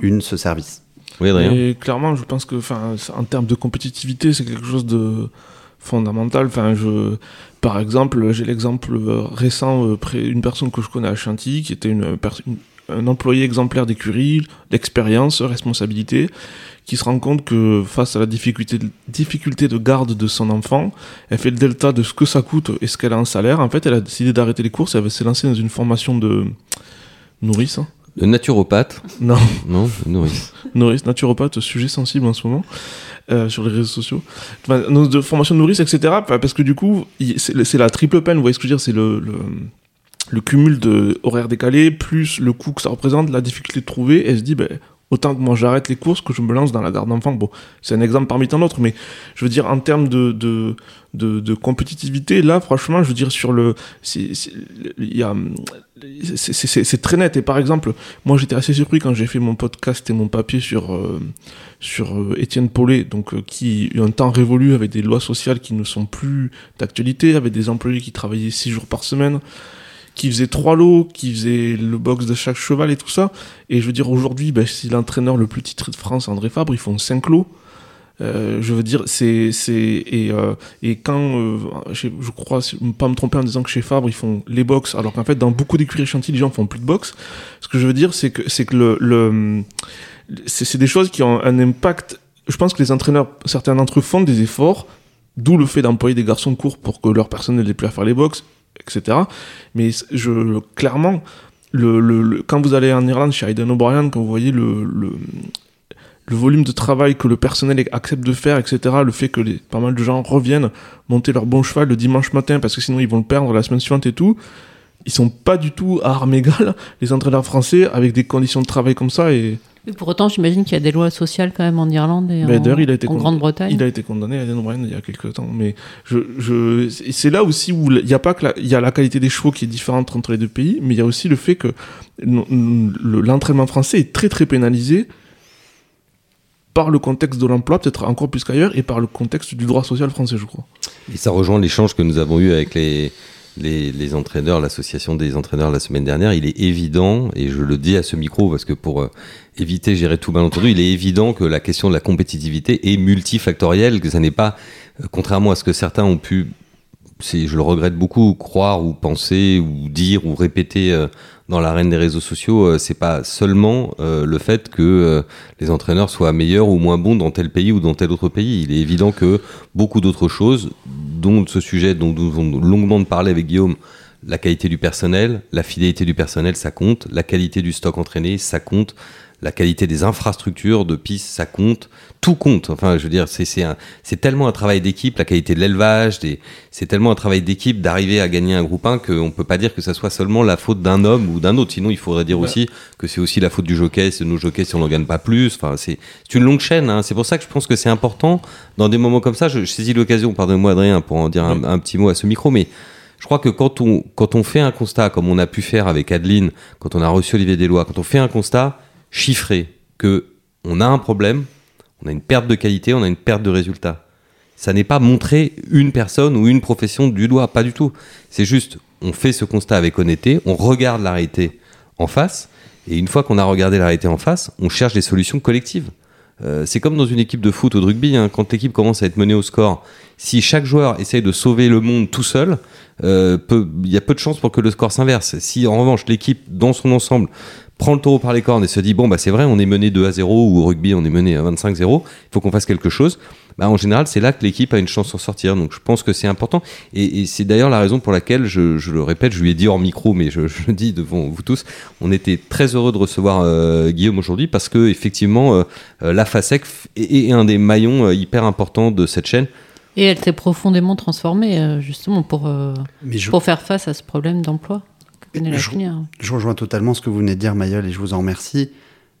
une ce service. Oui, Adrien Et clairement, je pense que, enfin, en termes de compétitivité, c'est quelque chose de fondamental. Enfin, je, par exemple, j'ai l'exemple euh, récent, euh, près une personne que je connais à Chantilly, qui était une, pers- une- un employé exemplaire d'écurie, d'expérience, responsabilité, qui se rend compte que face à la difficulté de, difficulté de garde de son enfant, elle fait le delta de ce que ça coûte et ce qu'elle a en salaire. En fait, elle a décidé d'arrêter les courses, elle s'est lancée dans une formation de nourrice. Le naturopathe Non, Non, nourrice. nourrice, naturopathe, sujet sensible en ce moment, euh, sur les réseaux sociaux. Enfin, de formation de nourrice, etc. Parce que du coup, c'est la triple peine, vous voyez ce que je veux dire C'est le, le, le cumul de horaires décalés, plus le coût que ça représente, la difficulté de trouver. Elle se dit, ben, autant que moi j'arrête les courses que je me lance dans la garde d'enfants. Bon, c'est un exemple parmi tant d'autres, mais je veux dire en termes de, de, de, de compétitivité, là, franchement, je veux dire sur le, c'est très net. Et par exemple, moi j'étais assez surpris quand j'ai fait mon podcast et mon papier sur euh, sur euh, Étienne Paulet, donc euh, qui un temps révolu avec des lois sociales qui ne sont plus d'actualité, avec des employés qui travaillaient six jours par semaine qui faisait trois lots, qui faisait le box de chaque cheval et tout ça. Et je veux dire, aujourd'hui, ben, c'est l'entraîneur le plus titré de France, André Fabre, ils font cinq lots. Euh, je veux dire, c'est. c'est et, euh, et quand. euh, je, crois, si- pas me tromper en disant que chez Fabre, ils font les box, alors qu'en fait, dans beaucoup d'écuries chantiers, les gens font plus de box. Ce que je veux dire, c'est que, c'est que le. le c'est c'est des choses qui ont un impact. Je pense que les entraîneurs, certains d'entre eux font des efforts, d'où le fait d'employer des garçons de cours pour que leur personnel n'ait plus à faire les box, etc. Mais je, clairement, le, le- quand vous allez en Irlande chez Aidan O'Brien, quand vous voyez le, le, le volume de travail que le personnel accepte de faire, etc., le fait que les, pas mal de gens reviennent monter leur bon cheval le dimanche matin parce que sinon ils vont le perdre la semaine suivante et tout, ils sont pas du tout à armes égales, les entraîneurs français, avec des conditions de travail comme ça. Et Et pour autant, j'imagine qu'il y a des lois sociales quand même en Irlande et en, d'ailleurs, il a été en Grande-Bretagne. il a été condamné à O'Brien il y a quelques temps. Mais je, je, c'est là aussi où il y a pas que la, il y a la qualité des chevaux qui est différente entre les deux pays, mais il y a aussi le fait que l'entraînement français est très très pénalisé par le contexte de l'emploi, peut-être encore plus qu'ailleurs, et par le contexte du droit social français, je crois. Et ça rejoint l'échange que nous avons eu avec les, les, entraîneurs, l'association des entraîneurs la semaine dernière. Il est évident, et je le dis à ce micro parce que pour euh, éviter, gérer tout malentendu, il est évident que la question de la compétitivité est multifactorielle, que ça n'est pas, euh, contrairement à ce que certains ont pu, je le regrette beaucoup, croire ou penser ou dire ou répéter euh, dans l'arène des réseaux sociaux, euh, c'est pas seulement euh, le fait que euh, les entraîneurs soient meilleurs ou moins bons dans tel pays ou dans tel autre pays. Il est évident que beaucoup d'autres choses, dont ce sujet dont nous avons longuement parlé avec Guillaume, la qualité du personnel, la fidélité du personnel, ça compte, la qualité du stock entraîné, ça compte, la qualité des infrastructures de pistes, ça compte, tout compte. Enfin, je veux dire, c'est tellement un travail d'équipe, la qualité de l'élevage, c'est tellement un travail d'équipe d'arriver à gagner un groupe 1 qu'on peut pas dire que ça soit seulement la faute d'un homme ou d'un autre. Sinon, il faudrait dire Ouais. aussi que c'est aussi la faute du jockey, c'est nos jockeys si on n'en gagne pas plus. Enfin, c'est c'est une longue chaîne. hein. C'est pour ça que je pense que c'est important dans des moments comme ça. Je, je saisis l'occasion, pardonnez-moi Adrien, pour en dire un, un petit mot à ce micro, mais je crois que quand on, quand on fait un constat, comme on a pu faire avec Adeline, quand on a reçu Olivier Deslois, quand on fait un constat chiffré que on a un problème, on a une perte de qualité, on a une perte de résultat. Ça n'est pas montrer une personne ou une profession du doigt, pas du tout. C'est juste, on fait ce constat avec honnêteté, on regarde la réalité en face, et une fois qu'on a regardé la réalité en face, on cherche des solutions collectives. Euh, c'est comme dans une équipe de foot ou de rugby, hein, quand l'équipe commence à être menée au score, si chaque joueur essaye de sauver le monde tout seul, euh, il y a peu de chances pour que le score s'inverse. Si en revanche l'équipe dans son ensemble prend le taureau par les cornes et se dit bon bah c'est vrai on est mené 2 à 0 ou au rugby on est mené à 25-0, il faut qu'on fasse quelque chose. Bah, en général c'est là que l'équipe a une chance d'en sortir. Donc je pense que c'est important et, et c'est d'ailleurs la raison pour laquelle je, je le répète, je lui ai dit hors micro mais je, je le dis devant vous tous, on était très heureux de recevoir euh, Guillaume aujourd'hui parce que effectivement euh, euh, la FASEC est, est un des maillons euh, hyper importants de cette chaîne. Et elle s'est profondément transformée, justement, pour, euh, Mais je, pour faire face à ce problème d'emploi la Je- rejoins totalement ce que vous venez de dire, Mayol, et je vous en remercie.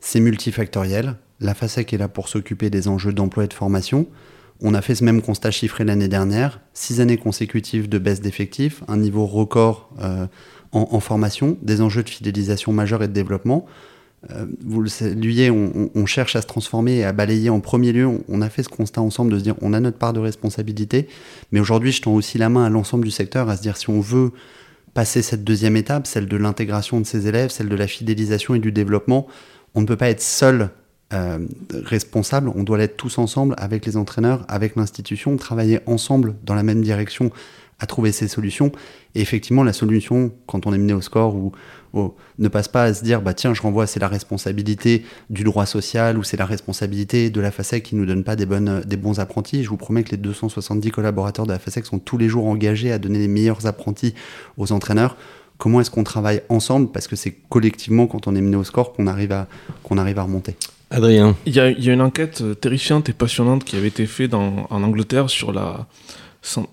C'est multifactoriel. La FASEC est là pour s'occuper des enjeux d'emploi et de formation. On a fait ce même constat chiffré l'année dernière. Six années consécutives de baisse d'effectifs, un niveau record euh, en, en formation, des enjeux de fidélisation majeurs et de développement. Euh, vous le saluez, on, on- on cherche à se transformer et à balayer en premier lieu. On, on a fait ce constat ensemble de se dire on a notre part de responsabilité, mais aujourd'hui je tends aussi la main à l'ensemble du secteur à se dire si on veut passer cette deuxième étape, celle de l'intégration de ses élèves, celle de la fidélisation et du développement, on ne peut pas être seul euh, responsable, on doit l'être tous ensemble avec les entraîneurs, avec l'institution, travailler ensemble dans la même direction à trouver ces solutions. Et effectivement, la solution, quand on est mené au score, ou, ou- ne passe pas à se dire, bah tiens, je renvoie, c'est la responsabilité du droit social, ou c'est la responsabilité de la FASEC qui nous donne pas des, bonnes, des bons apprentis. Je vous promets que les 270 collaborateurs de la FASEC sont tous les jours engagés à donner les meilleurs apprentis aux entraîneurs. Comment est-ce qu'on travaille ensemble? Parce que c'est collectivement, quand on est mené au score, qu'on arrive à, qu'on arrive à remonter. Adrien, Il y a, il y a une enquête euh, terrifiante et passionnante qui avait été faite dans- en Angleterre sur la,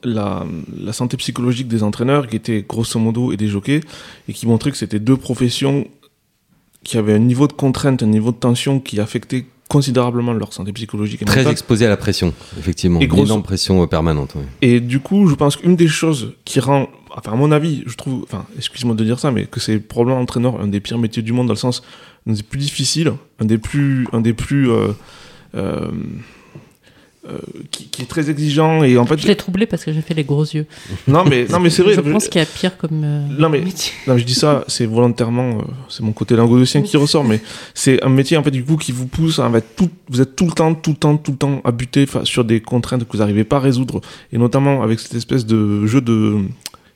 la, la santé psychologique des entraîneurs, qui étaient grosso modo et des jockeys, et qui montrait que c'était deux professions qui avaient un niveau de contrainte, un niveau de tension qui affectait considérablement leur santé psychologique et Très mentale. exposé à la pression, effectivement. Et Une grosso- énorme pression euh, permanente. Et du coup, je pense qu'une des choses qui rend, enfin à mon avis, je trouve, enfin excuse-moi de dire ça, mais que c'est probablement entraîneur un des pires métiers du monde dans le sens un des plus difficiles, un des plus, un des plus euh, euh, euh, qui, qui est très exigeant et en fait, Je l'ai troublé parce que j'ai fait les gros yeux. non mais non mais c'est vrai. Je pense qu'il y a pire comme. euh, Non, mais- métier. Non, je dis ça, c'est volontairement, euh, c'est mon côté languedocien qui ressort, mais c'est un métier en fait du coup qui vous pousse à être tout, vous êtes tout le temps, tout le temps, tout le temps à buter sur des contraintes que vous n'arrivez pas à résoudre, et notamment avec cette espèce de jeu de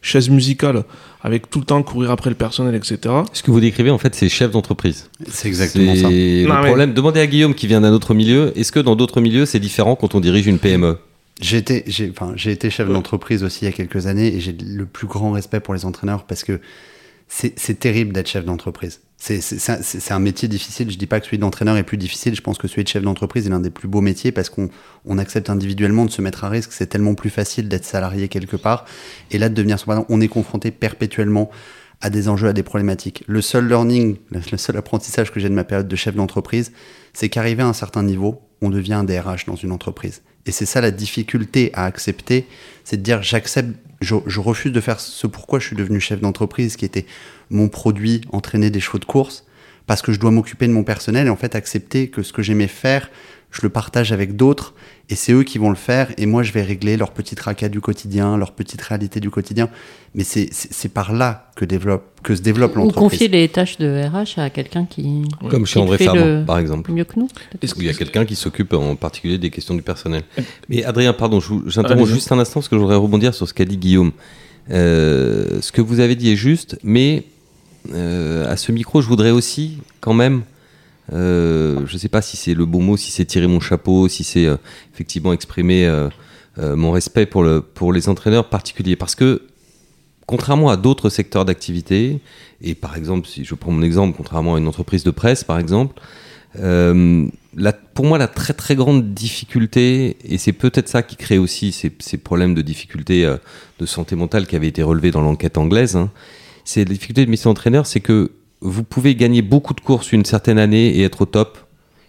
chaise musicale, avec tout le temps courir après le personnel, etc. Ce que vous décrivez, en fait, c'est chef d'entreprise. C'est exactement ça. Non, le mais- problème. Demandez à Guillaume qui vient d'un autre milieu. Est-ce que dans d'autres milieux, c'est différent quand on dirige une PME J'ai été, j'ai, enfin, j'ai été chef d'entreprise aussi il y a quelques années et j'ai le plus grand respect pour les entraîneurs parce que c'est, terrible d'être chef d'entreprise. C'est, un- métier difficile. Je dis pas que celui d'entraîneur est plus difficile. Je pense que celui de chef d'entreprise est l'un des plus beaux métiers parce qu'on on accepte individuellement de se mettre à risque. C'est tellement plus facile d'être salarié quelque part. Et là, de devenir son on est confronté perpétuellement à des enjeux, à des problématiques. Le seul learning, le le seul apprentissage que j'ai de ma période de chef d'entreprise, c'est qu'arrivé à un certain niveau, on devient un DRH dans une entreprise. Et c'est ça la difficulté à accepter, c'est de dire j'accepte, je, je refuse de faire ce pourquoi je suis devenu chef d'entreprise, qui était mon produit, entraîner des chevaux de course, parce que je dois m'occuper de mon personnel et en fait accepter que ce que j'aimais faire, je le partage avec d'autres et c'est eux qui vont le faire et moi je vais régler leurs petits tracas du quotidien, leurs petites réalités du quotidien. Mais c'est par là que, développe, que se développe Ou l'entreprise. confier les tâches de RH à quelqu'un qui. Comme chez André fait Fabre, le- par exemple. Mieux que nous. Est-ce Où il y a quelqu'un qui s'occupe en particulier des questions du personnel? Euh, Mais Adrien, pardon, j'interromps juste un instant parce que je voudrais rebondir sur ce qu'a dit Guillaume. Euh, ce que vous avez dit est juste, mais euh, à ce micro, je voudrais aussi quand même, euh, je ne sais pas si c'est le bon mot, si c'est tirer mon chapeau, si c'est euh, effectivement exprimer euh, mon respect pour, le, pour les entraîneurs particuliers. Parce que contrairement à d'autres secteurs d'activité, et par exemple, si je prends mon exemple, contrairement à une entreprise de presse, par exemple, pour moi, la très très grande difficulté, et c'est peut-être ça qui crée aussi ces, problèmes de difficulté de santé mentale qui avaient été relevés dans l'enquête anglaise, hein, c'est la difficulté de métier d'entraîneur, c'est que vous pouvez gagner beaucoup de courses une certaine année et être au top,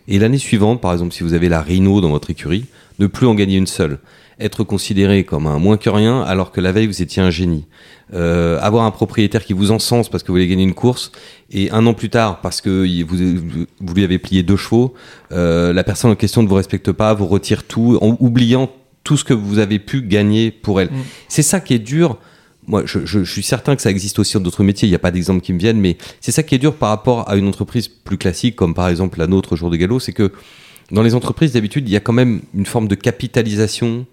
et l'année suivante, par exemple, si vous avez la Rhino dans votre écurie, ne plus en gagner une seule. Être considéré comme un moins que rien alors que la veille vous étiez un génie. Euh, avoir un propriétaire qui vous encense parce que vous voulez gagner une course et un an plus tard parce que vous, vous lui avez plié deux chevaux, euh, la personne en question ne vous respecte pas, vous retire tout en oubliant tout ce que vous avez pu gagner pour elle. Mm. C'est ça qui est dur. Moi, je, suis certain que ça existe aussi dans d'autres métiers. Il n'y a pas d'exemple qui me viennent, mais c'est ça qui est dur par rapport à une entreprise plus classique, comme par exemple la nôtre, Jour de Galop, c'est que dans les entreprises, d'habitude, il y a quand même une forme de capitalisation,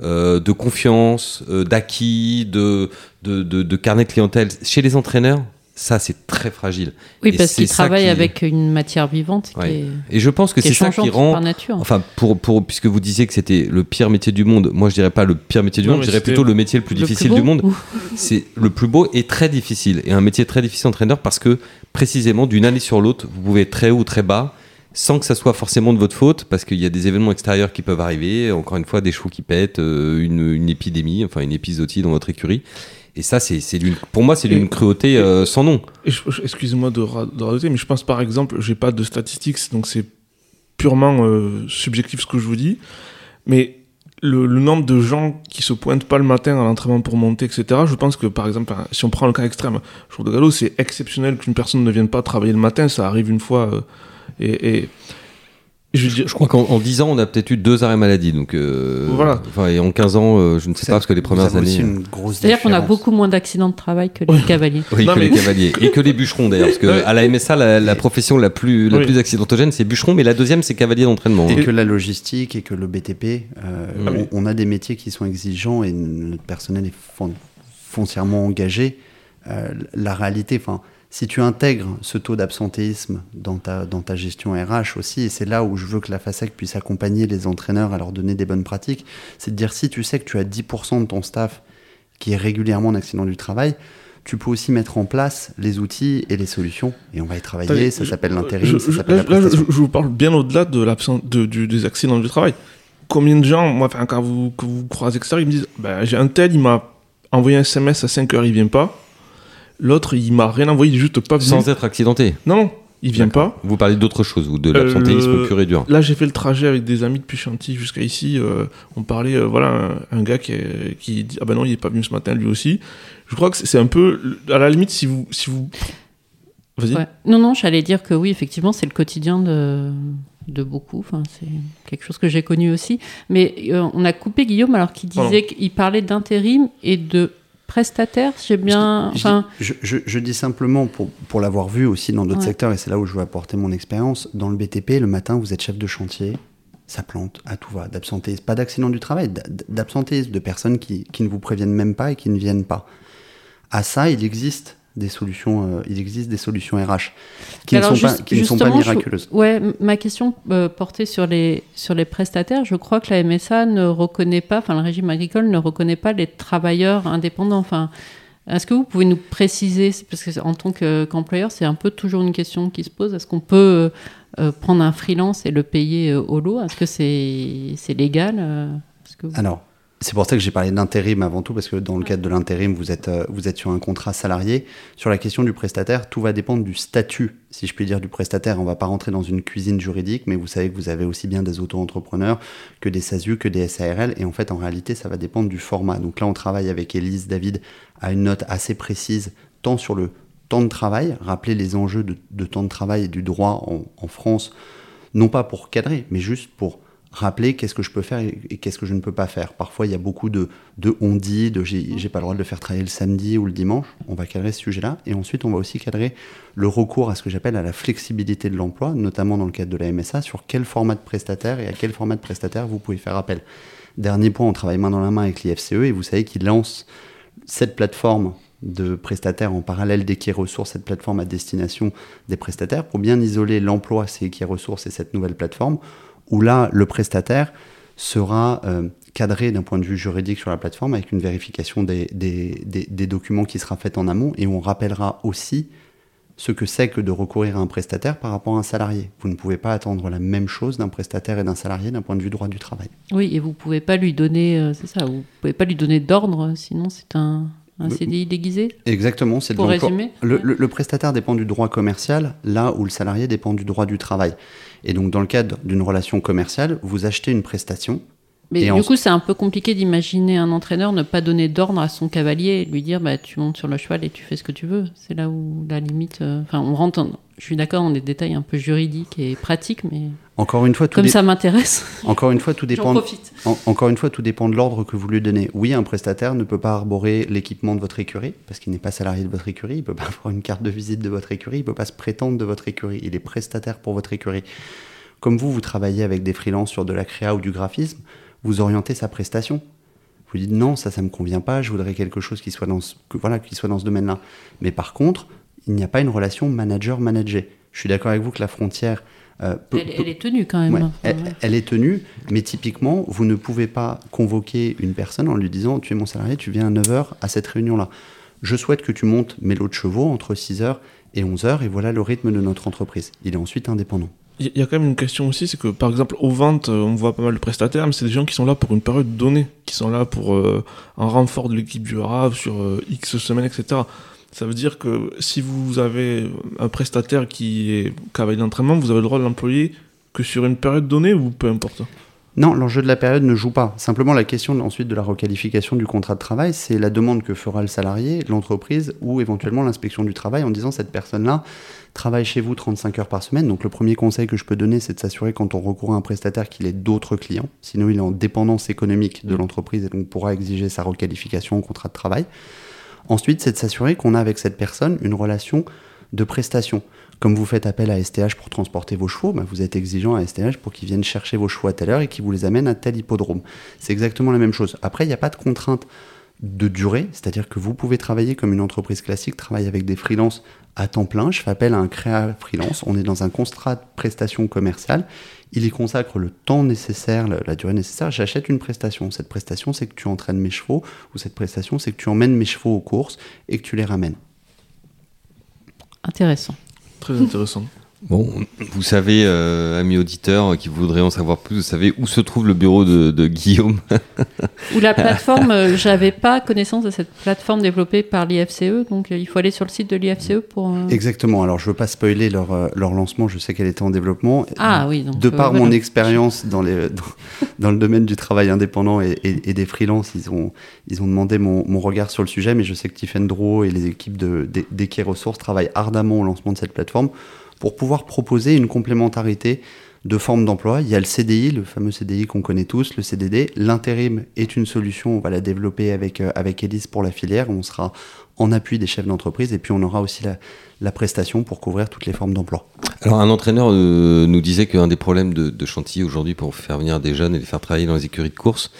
euh, de confiance, euh, d'acquis, de, de, de, de carnet de clientèle. Chez les entraîneurs, ça, c'est très fragile. Oui, Et parce c'est qu'ils ça travaillent qui- avec une matière vivante qui est, Et je pense que c'est ça qui rend par nature. Enfin, pour, pour, puisque vous disiez que c'était le pire métier du monde, moi je dirais pas le pire métier du Non, monde, je dirais plutôt le métier le plus Le difficile du monde. C'est le plus beau et très difficile. Et un métier très difficile entraîneur parce que précisément d'une année sur l'autre, vous pouvez être très haut ou très bas sans que ça soit forcément de votre faute parce qu'il y a des événements extérieurs qui peuvent arriver, encore une fois des chevaux qui pètent, euh, une, une épidémie, enfin une épisodie dans votre écurie. Et ça, c'est pour moi, c'est d'une cruauté euh, sans nom. Excusez-moi de, de radoter, mais je pense par exemple, j'ai pas de statistiques, donc c'est purement euh, subjectif ce que je vous dis, mais le, le nombre de gens qui se pointent pas le matin à l'entraînement pour monter, etc., je pense que par exemple, si on prend le cas extrême, jour de galop, c'est exceptionnel qu'une personne ne vienne pas travailler le matin, ça arrive une fois, euh, et, et je veux dire, Je crois qu'en en 10 ans, on a peut-être eu deux arrêts maladie. Donc, euh, Voilà. Enfin, et en 15 ans, euh, je ne sais pas, parce que les premières années. une grosse C'est-à-dire qu'on a beaucoup moins d'accidents de travail que les cavaliers. Oui, Non, que mais- les cavaliers. Et que les bûcherons d'ailleurs. Parce que Ouais. à la MSA, la, la profession la plus, la Oui. plus accidentogène, c'est bûcheron, mais la deuxième, c'est cavalier d'entraînement. Et hein. que la logistique et que le BTP, euh, Ah oui. on, on a des métiers qui sont exigeants et notre personnel est fon- foncièrement engagé. Euh, la réalité, enfin, si tu intègres ce taux d'absentéisme dans ta, dans ta gestion RH aussi, et c'est là où je veux que la FASEC puisse accompagner les entraîneurs à leur donner des bonnes pratiques, c'est de dire si tu sais que tu as 10% de ton staff qui est régulièrement en accident du travail, tu peux aussi mettre en place les outils et les solutions, et on va y travailler, ça s'appelle l'intérim, ça s'appelle là, la là, je, vous parle bien au-delà de l'absence de, des accidents du travail. Combien de gens, moi, enfin, quand vous, que vous croisez, etc., ils me disent ben, J'ai un tel, il m'a envoyé un SMS à 5h, il vient pas. L'autre, il m'a rien envoyé, il est juste pas venu. Sans être accidenté. Non, non. il vient pas. Vous parlez d'autre chose, ou de Euh, l'absentéisme le- pur et dur. Là, j'ai fait le trajet avec des amis depuis Chantilly jusqu'à ici. euh, on parlait, euh, voilà, un, un gars qui, est- qui dit Ah ben non, il est pas venu ce matin, lui aussi. Je crois que c'est c'est un peu. À la limite, si vous. Si vous... Vas-y. Ouais. Non, non, j'allais dire que oui, effectivement, c'est le quotidien de, de beaucoup. Enfin, c'est quelque chose que j'ai connu aussi. Mais euh, on a coupé Guillaume alors qu'il disait Pardon. qu'il parlait d'intérim et de prestataire. J'ai bien. Je dis- Enfin, je, je- je dis simplement, pour, pour l'avoir vu aussi dans d'autres Ouais. secteurs, et c'est là où je veux apporter mon expérience, dans le BTP, le matin, vous êtes chef de chantier, ça plante à tout va, d'absentéisme, pas d'accident du travail, d'absentéisme, de personnes qui, qui ne vous préviennent même pas et qui ne viennent pas. À ça, il existe des solutions, euh, il existe des solutions RH qui, ne sont, pas, juste- qui ne sont pas justement, je- miraculeuses. Ouais, ma question euh, portait sur les, sur les prestataires. Je crois que la MSA ne reconnaît pas, enfin le régime agricole ne reconnaît pas les travailleurs indépendants. Enfin, est-ce que vous pouvez nous préciser, parce que en tant que- qu'employeur, c'est un peu toujours une question qui se pose. Est-ce qu'on peut euh, euh, prendre un freelance et le payer au lot? Est-ce que c'est c'est légal Est-ce que vous- Alors, c'est pour ça que j'ai parlé d'intérim avant tout, parce que dans le cadre de l'intérim, vous êtes, euh, vous êtes sur un contrat salarié. Sur la question du prestataire, tout va dépendre du statut, si je puis dire, du prestataire. On va pas rentrer dans une cuisine juridique, mais vous savez que vous avez aussi bien des auto-entrepreneurs que des SASU, que des SARL. Et en fait, en réalité, ça va dépendre du format. Donc là, on travaille avec Élise David à une note assez précise, tant sur le temps de travail, rappeler les enjeux de, de temps de travail et du droit en, en France, non pas pour cadrer, mais juste pour rappeler qu'est-ce que je peux faire et, qu'est-ce que je ne peux pas faire. Parfois, il y a beaucoup de, de on dit, de j'ai j'ai pas le droit de le faire travailler le samedi ou le dimanche. On va cadrer ce sujet-là. Et ensuite, on va aussi cadrer le recours à ce que j'appelle à la flexibilité de l'emploi, notamment dans le cadre de la MSA, sur quel format de prestataire et à quel format de prestataire vous pouvez faire appel. Dernier point, on travaille main dans la main avec l'IFCE et vous savez qu'ils lancent cette plateforme de prestataires en parallèle des ressources, cette plateforme à destination des prestataires, pour bien isoler l'emploi, ces ressources et cette nouvelle plateforme, où là, le prestataire sera euh, cadré d'un point de vue juridique sur la plateforme avec une vérification des, documents qui sera faite en amont, et on rappellera aussi ce que c'est que de recourir à un prestataire par rapport à un salarié. Vous ne pouvez pas attendre la même chose d'un prestataire et d'un salarié d'un point de vue droit du travail. Oui, et vous pouvez pas lui donner, euh, c'est ça, vous pouvez pas lui donner d'ordre, sinon c'est un, un. CDI déguisé. Exactement, c'est Pour résumer, Le, ouais. le- le prestataire dépend du droit commercial, là où le salarié dépend du droit du travail. Et donc, dans le cadre d'une relation commerciale, vous achetez une prestation. Mais Et du en- coup, c'est un peu compliqué d'imaginer un entraîneur ne pas donner d'ordre à son cavalier et lui dire bah, tu montes sur le cheval et tu fais ce que tu veux. C'est là où la limite. euh, Enfin, on rentre. Je suis d'accord dans des détails un peu juridiques et pratiques, mais Encore une fois, tout, comme dé- ça m'intéresse, encore une fois, tout j'en dépend. En- encore une fois, tout dépend de l'ordre que vous lui donnez. Oui, un prestataire ne peut pas arborer l'équipement de votre écurie parce qu'il n'est pas salarié de votre écurie. Il peut pas avoir une carte de visite de votre écurie. Il peut pas se prétendre de votre écurie. Il est prestataire pour votre écurie. Comme vous, vous travaillez avec des freelances sur de la créa ou du graphisme, vous orientez sa prestation. Vous dites non, ça, ça me convient pas. Je voudrais quelque chose qui soit dans ce, que, voilà, qui soit dans ce domaine-là. Mais par contre, il n'y a pas une relation manager-manager. Je suis d'accord avec vous que la frontière euh, peut- Elle, peut- elle est tenue quand même. Ouais, Enfin, elle, ouais. elle est tenue, mais typiquement, vous ne pouvez pas convoquer une personne en lui disant Tu es mon salarié, tu viens à 9h à cette réunion-là. Je souhaite que tu montes mes lots de chevaux entre 6h et 11h, et voilà le rythme de notre entreprise. Il est ensuite indépendant. Il y a quand même une question aussi, c'est que par exemple aux ventes, euh, on voit pas mal de prestataires, mais c'est des gens qui sont là pour une période donnée, qui sont là pour euh, un renfort de l'équipe du RAV sur euh, X semaines, etc. Ça veut dire que si vous avez un prestataire qui est cavalier d'entraînement, vous avez le droit de l'employer que sur une période donnée ou peu importe? Non, l'enjeu de la période ne joue pas. Simplement, la question ensuite de la requalification du contrat de travail, c'est la demande que fera le salarié, l'entreprise ou éventuellement l'inspection du travail en disant cette personne-là travaille chez vous 35 heures par semaine. Donc le premier conseil que je peux donner, c'est de s'assurer quand on recourt à un prestataire qu'il ait d'autres clients. Sinon, il est en dépendance économique de l'entreprise et donc pourra exiger sa requalification au contrat de travail. Ensuite, c'est de s'assurer qu'on a avec cette personne une relation de prestation. Comme vous faites appel à STH pour transporter vos chevaux, bah, vous êtes exigeant à STH pour qu'ils viennent chercher vos chevaux à telle heure et qu'ils vous les amènent à tel hippodrome. C'est exactement la même chose. Après, il n'y a pas de contrainte de durée, c'est-à-dire que vous pouvez travailler comme une entreprise classique, travailler avec des freelances à temps plein. Je fais appel à un créa freelance. On est dans un contrat de prestation commerciale. Il y consacre le temps nécessaire, la, la durée nécessaire. J'achète une prestation. Cette prestation, c'est que tu entraînes mes chevaux, ou cette prestation, c'est que tu emmènes mes chevaux aux courses et que tu les ramènes. Intéressant. Très intéressant. Bon, vous savez, euh, amis auditeurs qui voudraient en savoir plus, vous savez où se trouve le bureau de, de Guillaume Ou la plateforme, euh, j'avais pas connaissance de cette plateforme développée par l'IFCE, donc euh, il faut aller sur le site de l'IFCE pour. euh, Exactement. Alors, je veux pas spoiler leur, euh, leur lancement. Je sais qu'elle était en développement. Ah oui, donc. de euh, par voilà. mon expérience dans, les, dans, dans le domaine du travail indépendant et, et- et des freelances, ils ont, ils ont demandé mon, mon regard sur le sujet, mais je sais que Tiffen Drouot et les équipes de, de- d'Eke Ressources travaillent ardemment au lancement de cette plateforme pour pouvoir proposer une complémentarité de formes d'emploi. Il y a le CDI, le fameux CDI qu'on connaît tous, le CDD. L'intérim est une solution, on va la développer avec, euh, Elise pour la filière. On sera en appui des chefs d'entreprise et puis on aura aussi la, la prestation pour couvrir toutes les formes d'emploi. Alors, un entraîneur euh, nous disait qu'un des problèmes de, de Chantilly aujourd'hui pour faire venir des jeunes et les faire travailler dans les écuries de course,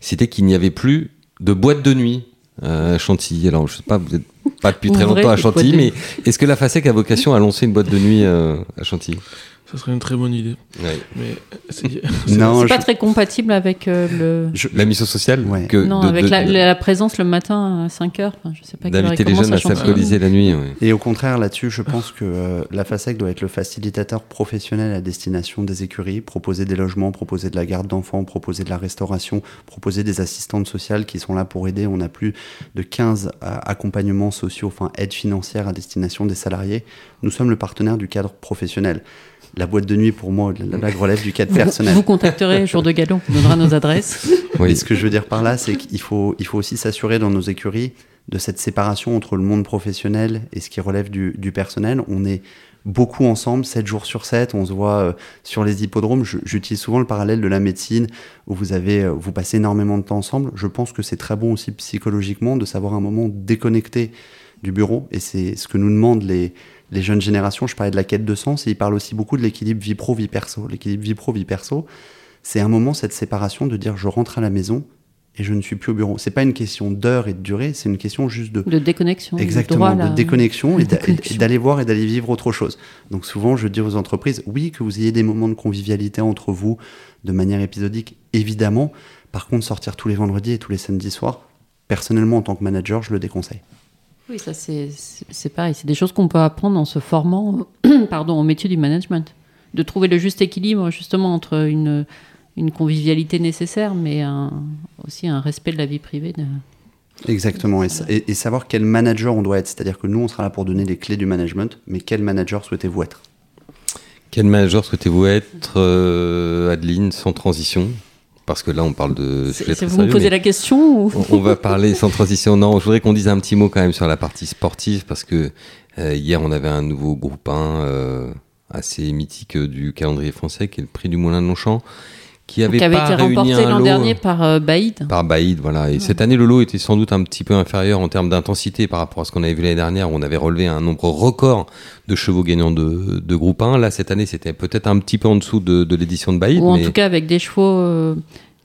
c'était qu'il n'y avait plus de boîte de nuit euh, à Chantilly. Alors, je sais pas, vous n'êtes pas depuis très longtemps à Chantilly, mais est-ce que la FASEC a vocation à lancer une boîte de nuit euh, à Chantilly? Ça serait une très bonne idée. Ouais. Mais c'est- C'est pas je- très compatible avec euh, le. je- La mission sociale Ouais. que Non, de- avec de- la, de- la présence le matin à 5 heures. Enfin, je sais pas D'inviter les jeunes à s'alcooliser la nuit. ouais. Et au contraire, là-dessus, je pense que euh, la FASEC doit être le facilitateur professionnel à destination des écuries, proposer des logements, proposer de la garde d'enfants, proposer de la restauration, proposer des assistantes sociales qui sont là pour aider. On a plus de 15 euh, accompagnements sociaux, enfin aides financières à destination des salariés. Nous sommes le partenaire du cadre professionnel. La boîte de nuit, pour moi, la blague relève du cadre Vous, personnel. vous contacterez jour de galop, on donnera nos adresses. Oui. Mais ce que je veux dire par là, c'est qu'il faut, il faut aussi s'assurer dans nos écuries de cette séparation entre le monde professionnel et ce qui relève du, du personnel. On est beaucoup ensemble, 7 jours sur 7, on se voit euh, sur les hippodromes. Je- J'utilise souvent le parallèle de la médecine où vous, avez, euh, vous passez énormément de temps ensemble. Je pense que c'est très bon aussi psychologiquement de savoir un moment déconnecté du bureau et c'est ce que nous demandent les, les jeunes générations. Je parlais de la quête de sens et ils parlent aussi beaucoup de l'équilibre vie pro-vie perso. L'équilibre vie pro-vie perso, c'est un moment, cette séparation, de dire je rentre à la maison et je ne suis plus au bureau. C'est pas une question d'heure et de durée, c'est une question juste de De déconnexion. exactement droit de la- déconnexion et d'aller voir et d'aller vivre autre chose. Donc souvent, je dis aux entreprises, oui, que vous ayez des moments de convivialité entre vous de manière épisodique, évidemment. Par contre, sortir tous les vendredis et tous les samedis soirs, personnellement, en tant que manager, je le déconseille. Oui, ça c'est pareil. C'est des choses qu'on peut apprendre en se formant pardon, au métier du management. De trouver le juste équilibre justement entre une, une convivialité nécessaire, mais un- aussi un respect de la vie privée. de- Exactement, et, sa- et- et savoir quel manager on doit être. C'est-à-dire que nous, on sera là pour donner les clés du management, mais quel manager souhaitez-vous être? Quel manager souhaitez-vous être, euh, Adeline, sans transition? Parce que là, on parle de. Sujets très vous me posez la question ou... on, on va parler sans transition. Non, je voudrais qu'on dise un petit mot quand même sur la partie sportive, parce que euh, hier, on avait un nouveau groupe 1 euh, assez mythique du calendrier français, qui est le prix du Moulin de Longchamp, qui avait, qui avait pas été remporté l'an dernier par euh, Baïd. par Baïd, voilà. Et cette année, le lot était sans doute un petit peu inférieur en termes d'intensité par rapport à ce qu'on avait vu l'année dernière, où on avait relevé un nombre record de chevaux gagnants de, de groupe 1. Là, cette année, c'était peut-être un petit peu en dessous de, de l'édition de Baïd, Ou en mais tout cas avec des chevaux euh,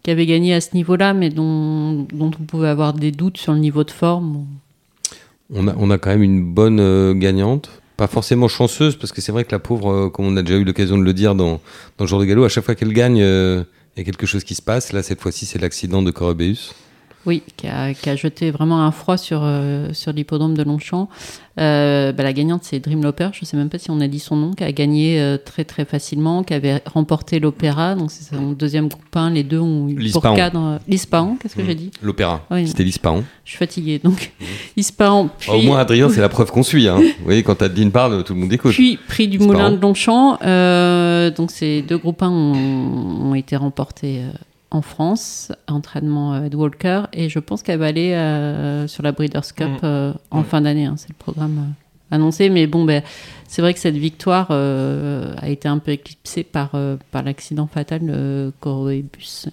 qui avaient gagné à ce niveau-là, mais dont, dont on pouvait avoir des doutes sur le niveau de forme. on a, on a quand même une bonne euh, gagnante. Pas forcément chanceuse, parce que c'est vrai que la pauvre, euh, comme on a déjà eu l'occasion de le dire dans, dans le jour de galop, à chaque fois qu'elle gagne, euh, il y a quelque chose qui se passe. Là, cette fois-ci, c'est l'accident de Corabéus. Oui, qui a, qui a jeté vraiment un froid sur, euh, sur l'hippodrome de Longchamp. Euh, bah, la gagnante, c'est Dream Loper, je ne sais même pas si on a dit son nom, qui a gagné euh, très très facilement, qui avait remporté l'opéra, donc c'est son deuxième 1, les deux ont eu pour cadre... L'Ispahan, qu'est-ce que j'ai dit? L'opéra. Oui. C'était l'Ispahan. Je suis fatiguée, donc Ispahan, puis... Au moins, Adrien, c'est la preuve qu'on suit. Hein. Vous voyez, quand Adeline parle, tout le monde écoute. Puis prix du Moulin de Longchamp. donc ces deux groupes 1 ont, ont été remportés en France, entraînement euh, Ed Walker, et je pense qu'elle va aller euh, sur la Breeders' Cup Mm. euh, en fin d'année. hein, c'est le programme euh, annoncé. Mais bon, ben, c'est vrai que cette victoire euh, a été un peu éclipsée par, euh, par l'accident fatal de Corobus.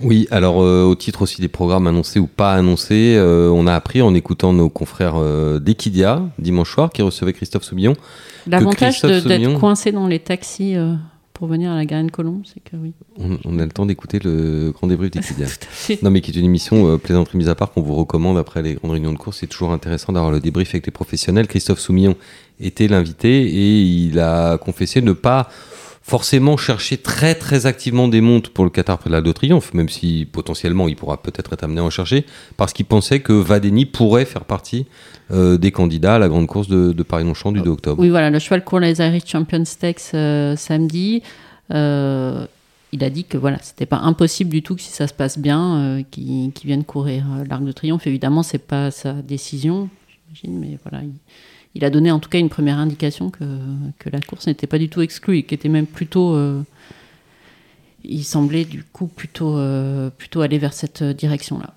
Oui, alors euh, au titre aussi des programmes annoncés ou pas annoncés, euh, on a appris en écoutant nos confrères euh, d'Equidia dimanche soir qui recevaient Christophe Soubillon. L'avantage de- d'être coincé dans les taxis euh, pour venir à la Garenne Colombe, c'est que oui. On, on a le temps d'écouter le grand débrief d'Equidia. Non, mais qui est une émission euh, plaisanterie mise à part qu'on vous recommande après les grandes réunions de course. C'est toujours intéressant d'avoir le débrief avec les professionnels. Christophe Soumillon était l'invité et il a confessé ne pas forcément chercher très très activement des montes pour le Qatar près de l'Arc de Triomphe, même si potentiellement il pourra peut-être être amené à en chercher, parce qu'il pensait que Vadeni pourrait faire partie euh, des candidats à la grande course de, de Paris-Longchamp du 2 octobre. Oui, voilà, le cheval court les Irish Champions Stakes euh, samedi. Euh, il a dit que voilà, c'était pas impossible du tout que si ça se passe bien, qu'il qu'il vienne courir l'Arc de Triomphe. Évidemment, c'est pas sa décision, j'imagine, mais voilà, il, il a donné en tout cas une première indication que, que la course n'était pas du tout exclue et qui était même plutôt. euh, il semblait du coup plutôt, euh, plutôt aller vers cette direction-là.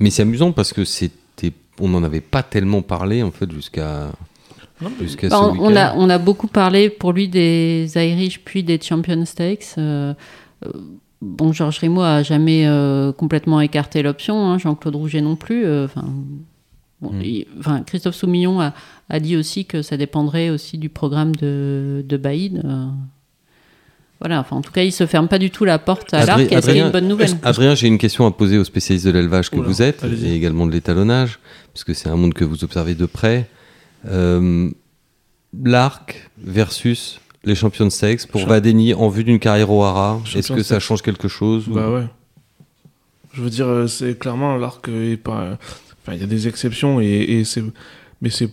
Mais c'est amusant parce que c'était, on n'en avait pas tellement parlé en fait jusqu'à Non, jusqu'à Bah, ce on, a, on a beaucoup parlé pour lui des Irish puis des Champion Stakes. Euh, bon, Georges Rimaud a jamais euh, complètement écarté l'option, hein, Jean-Claude Rouget non plus. euh, Enfin, bon, Mm. enfin, Christophe Soumillon a, a dit aussi que ça dépendrait aussi du programme de, de Baïd. euh. voilà, enfin, en tout cas, il se ferme pas du tout la porte à Adrien- l'arc et c'est Adrien- une bonne nouvelle. Adrien, j'ai une question à poser aux spécialistes de l'élevage que Oula, vous êtes, allez-y. et également de l'étalonnage, puisque c'est un monde que vous observez de près. Euh, L'arc versus les champions de sexe pour Champ- Vadeni en vue d'une carrière au Hara, est-ce que ça change quelque chose ou- Bah ouais. Je veux dire, euh, c'est clairement l'arc est pas. Enfin, il y a des exceptions et, et c'est. Mais c'est.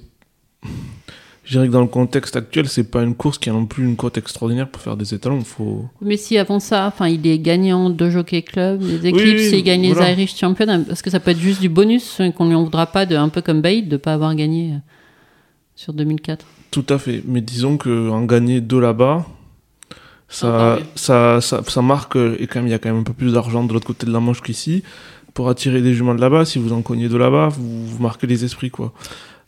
Je dirais que dans le contexte actuel, c'est pas une course qui a non plus une cote extraordinaire pour faire des étalons. Faut. Mais si avant ça, enfin, il est gagnant de Jockey Club, des Oui, Eclipses, oui, il gagne voilà. les Irish Champions, parce que ça peut être juste du bonus euh, qu'on lui en voudra pas, de, un peu comme Baïd, de pas avoir gagné euh, sur 2004. Tout à fait. Mais disons que en gagner deux là-bas, ça, Encore mieux. ça, ça, ça marque. Et quand même, il y a quand même un peu plus d'argent de l'autre côté de la Manche qu'ici. Pour attirer des juments de là-bas, si vous en cognez deux là-bas, vous, vous marquez les esprits, quoi.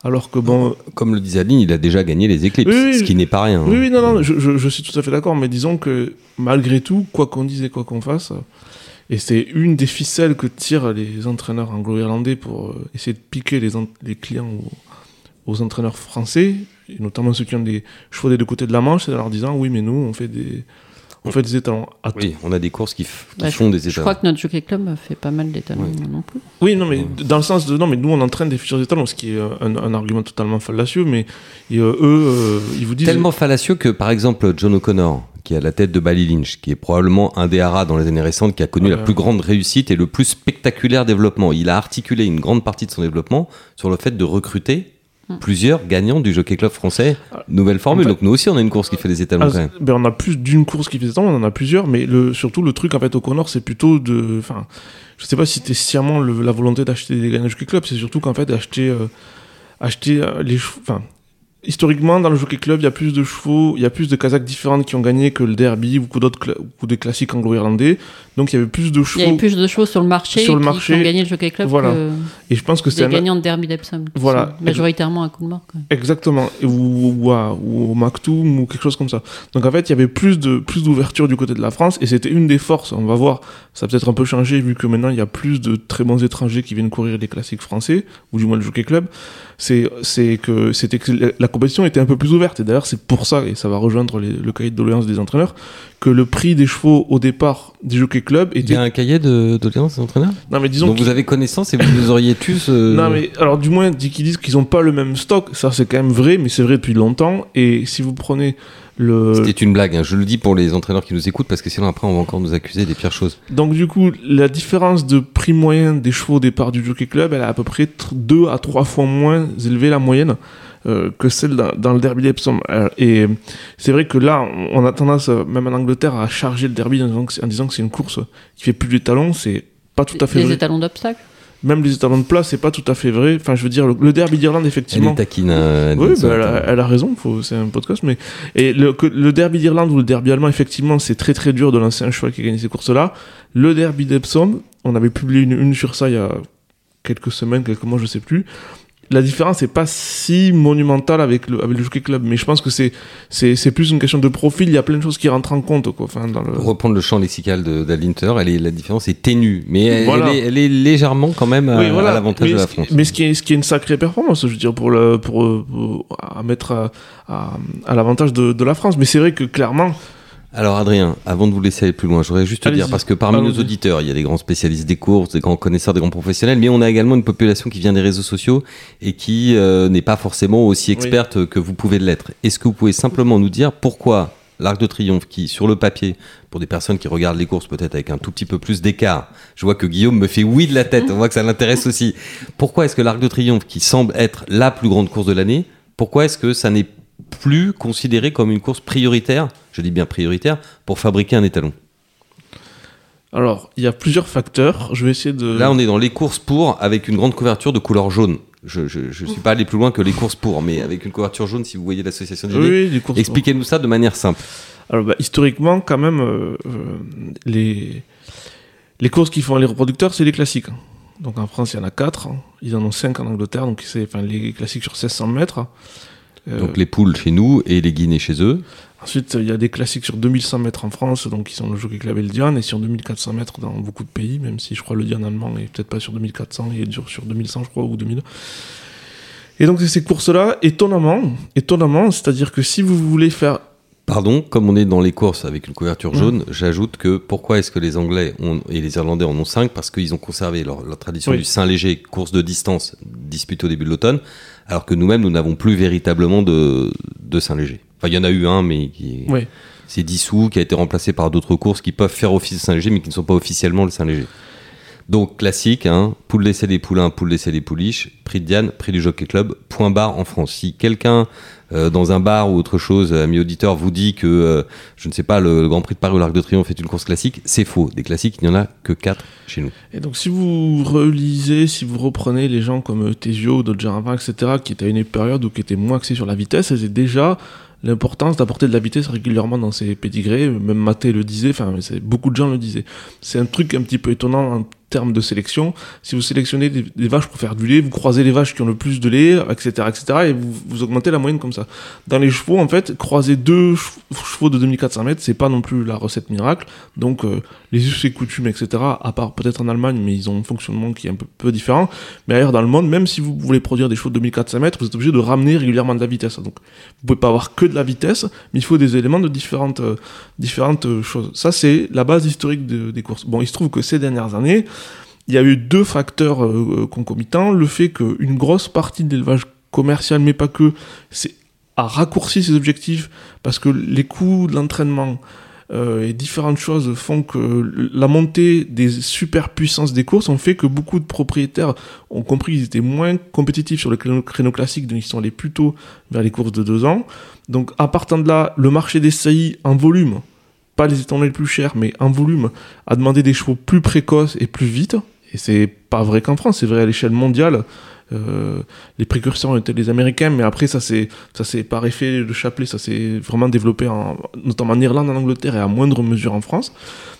Alors que bon, Comme le disait Adeline, il a déjà gagné les éclipses, Oui, oui, ce qui n'est pas rien. Oui, oui, non, non, je, je- je suis tout à fait d'accord, mais disons que malgré tout, quoi qu'on dise et quoi qu'on fasse, et c'est une des ficelles que tirent les entraîneurs anglo-irlandais pour euh, essayer de piquer les, en- les clients aux, aux entraîneurs français, et notamment ceux qui ont des chevaux des deux côtés de la Manche, en leur disant oui, mais nous, on fait des, on fait des étalons. À Oui, on a des courses qui, Bah, font des Je états. crois que notre Jockey Club fait pas mal d'étalons Ouais. non plus. Oui, non, mais dans le sens de. Non, mais nous, on entraîne des futurs étalons, ce qui est euh, un, un argument totalement fallacieux, mais et, euh, eux, euh, ils vous disent. Tellement fallacieux que, par exemple, John O'Connor, qui est à la tête de Bally Lynch, qui est probablement un des haras dans les années récentes qui a connu la plus grande réussite et le plus spectaculaire développement. Il a articulé une grande partie de son développement sur le fait de recruter. Plusieurs gagnants du Jockey Club français. Nouvelle formule. en fait- Donc nous aussi, on a une course qui fait des étalons Ah, quand même. ben, on a plus d'une course qui fait ça, on en a plusieurs, mais le, surtout le truc en fait au Connor, c'est plutôt de. Enfin, je sais pas si c'était sciemment le- la volonté d'acheter des gagnants Jockey Club, c'est surtout qu'en fait d'acheter euh, acheter euh, les chevaux. Enfin, historiquement dans le Jockey Club, il y a plus de chevaux, il y a plus de Kazakhs différentes qui ont gagné que le Derby ou beaucoup d'autres des classiques anglo-irlandais. Donc il y avait plus de Il y chevaux. avait plus de chevaux sur le marché, Sur le qui, marché, qui ont gagné le Jockey Club voilà. que Et je pense que c'est un, gagnants de Derby d'Epsom. Voilà. Majoritairement à coup de mort. quoi. Exactement, ou, ou, à- ou au Maktoum ou quelque chose comme ça. Donc en fait, il y avait plus de plus d'ouverture du côté de la France et c'était une des forces. On va voir, ça a peut-être un peu changé vu que maintenant il y a plus de très bons étrangers qui viennent courir les classiques français ou du moins le Jockey Club. C'est c'est que c'était que la- compétition était un peu plus ouverte et d'ailleurs c'est pour ça et ça va rejoindre les- le cahier de doléances des entraîneurs que le prix des chevaux au départ des Jockey Club Il y était a un cahier de d'audience des entraîneurs? Non mais disons dont vous avez connaissance et vous nous auriez tous. euh, Non, mais alors, du moins, dit qu'ils disent qu'ils n'ont pas le même stock, ça c'est quand même vrai, mais c'est vrai depuis longtemps. Et si vous prenez le. C'était une blague, hein. je le dis pour les entraîneurs qui nous écoutent parce que sinon après on va encore nous accuser des pires choses. Donc, du coup, la différence de prix moyen des chevaux au départ du Jockey Club, elle est à peu près 2 à 3 fois moins élevée, la moyenne. euh, que celle dans, dans le derby d'Epsom. Euh, et c'est vrai que là, on a tendance, euh, même en Angleterre, à charger le derby en disant que c'est- une course qui fait plus d'étalons. C'est pas tout à fait Les vrai. étalons d'obstacles. Même les étalons de place, c'est pas tout à fait vrai. Enfin, je veux dire, le, le derby d'Irlande, Elle effectivement. est taquine. euh, Oui, bah, elle, a, elle a raison, c'est un podcast. Mais et le, que- le derby d'Irlande ou le derby allemand, effectivement, c'est très très dur de lancer un cheval qui a gagné ces courses-là. Le derby d'Epsom, on avait publié une, une sur ça il y a quelques semaines, quelques mois, je sais plus. La différence n'est pas si monumentale avec le, avec le Jockey Club, mais je pense que c'est, c'est, c'est plus une question de profil. Il y a plein de choses qui rentrent en compte, quoi. Enfin, dans le... Pour reprendre le champ lexical d'Alinter, la différence est ténue, mais elle, Voilà. elle est, elle est légèrement quand même à, Oui, voilà. à l'avantage de la France. Mais ce qui est, ce qui est une sacrée performance, je veux dire, pour, le, pour, pour- à mettre à, à, à l'avantage de, de la France. Mais c'est vrai que clairement, Alors Adrien, avant de vous laisser aller plus loin, je voudrais juste te dire, parce que parmi nos auditeurs, il y a des grands spécialistes des courses, des grands connaisseurs, des grands professionnels, mais on a également une population qui vient des réseaux sociaux et qui euh, n'est pas forcément aussi experte que vous pouvez l'être. Est-ce que vous pouvez simplement nous dire pourquoi l'Arc de Triomphe qui, sur le papier, pour des personnes qui regardent les courses peut-être avec un tout petit peu plus d'écart, je vois que Guillaume me fait oui de la tête, on voit que ça l'intéresse aussi. Pourquoi est-ce que l'Arc de Triomphe, qui semble être la plus grande course de l'année, pourquoi est-ce que ça n'est plus considéré comme une course prioritaire, je dis bien prioritaire, pour fabriquer un étalon Alors, il y a plusieurs facteurs. Je vais essayer de. Là, on est dans les courses pour avec une grande couverture de couleur jaune. Je ne suis pas allé plus loin que les courses pour, mais avec une couverture jaune, si vous voyez l'association d'idées. Oui. Expliquez-nous ça de manière simple. Alors, bah, historiquement, quand même, euh, euh, les, les courses qui font les reproducteurs, c'est les classiques. Donc en France, il y en a 4. Ils en ont 5 en Angleterre, donc c'est enfin, les classiques sur 1600 mètres. Euh, Donc les poules chez nous et les guinées chez eux. Ensuite, il y a des classiques sur 2100 mètres en France, donc qui sont le Jockey Club et le Diane, et sur 2400 mètres dans beaucoup de pays, même si je crois le Diane allemand est peut-être pas sur 2400, il est dur sur 2100, je crois, ou 2000. Et donc, c'est ces courses-là, étonnamment, étonnamment, c'est-à-dire que si vous voulez faire Pardon, comme on est dans les courses avec une couverture jaune, j'ajoute que pourquoi est-ce que les Anglais ont- et les Irlandais en ont 5 Parce qu'ils ont conservé leur, leur tradition Oui. du Saint-Léger, course de distance disputée au début de l'automne, alors que nous-mêmes, nous n'avons plus véritablement de, de Saint-Léger. Enfin, il y en a eu un, mais qui est- Ouais. c'est dissous, qui a été remplacé par d'autres courses qui peuvent faire office de Saint-Léger, mais qui ne sont pas officiellement le Saint-Léger. Donc classique, hein, poule d'essai des poulains, poule d'essai des pouliches, prix de Diane, prix du Jockey Club, point barre en France. Si quelqu'un euh, dans un bar ou autre chose, ami auditeur, vous dit que, euh, je ne sais pas, le, Grand Prix de Paris ou l'Arc de Triomphe est une course classique, c'est faux. Des classiques, il n'y en a que 4 chez nous. Et donc, si vous relisez, si vous reprenez les gens comme Tesio, Dodgeravin, etc., qui étaient à une période où qui étaient moins axés sur la vitesse, avaient déjà l'importance d'apporter de la vitesse régulièrement dans ces pédigrés. Même Maté le disait, enfin, beaucoup de gens le disaient. C'est un truc un petit peu étonnant termes de sélection. Si vous sélectionnez des, vaches pour faire du lait, vous croisez les vaches qui ont le plus de lait, etc., etc., et vous, augmentez la moyenne comme ça. Dans les chevaux, en fait, croiser deux chev- chevaux de 2400 mètres, c'est pas non plus la recette miracle. Donc, euh, les us et coutumes, etc., à part peut-être en Allemagne, mais ils ont un fonctionnement qui est un peu, différent. Mais ailleurs dans le monde, même si vous voulez produire des chevaux de 2400 mètres, vous êtes obligé de ramener régulièrement de la vitesse. Donc, vous pouvez pas avoir que de la vitesse, mais il faut des éléments de différentes, euh, différentes euh, choses. Ça, c'est la base historique de- des courses. Bon, il se trouve que ces dernières années, il y a eu deux facteurs euh, concomitants. Le fait qu'une grosse partie de l'élevage commercial, mais pas que, a raccourci ses objectifs parce que les coûts de l'entraînement euh, et différentes choses font que la montée des superpuissances des courses ont fait que beaucoup de propriétaires ont compris qu'ils étaient moins compétitifs sur le créneau, classique, donc ils sont allés plutôt vers les courses de deux ans. Donc à partant de là, le marché des saillies en volume, pas les étalons les plus chers, mais en volume, a demandé des chevaux plus précoces et plus vite. Et c'est pas vrai qu'en France, c'est vrai à l'échelle mondiale. Euh, les précurseurs été les Américains, mais après ça c'est ça c'est par effet de chapelet, ça s'est vraiment développé en, notamment en Irlande, en Angleterre et à moindre mesure en France.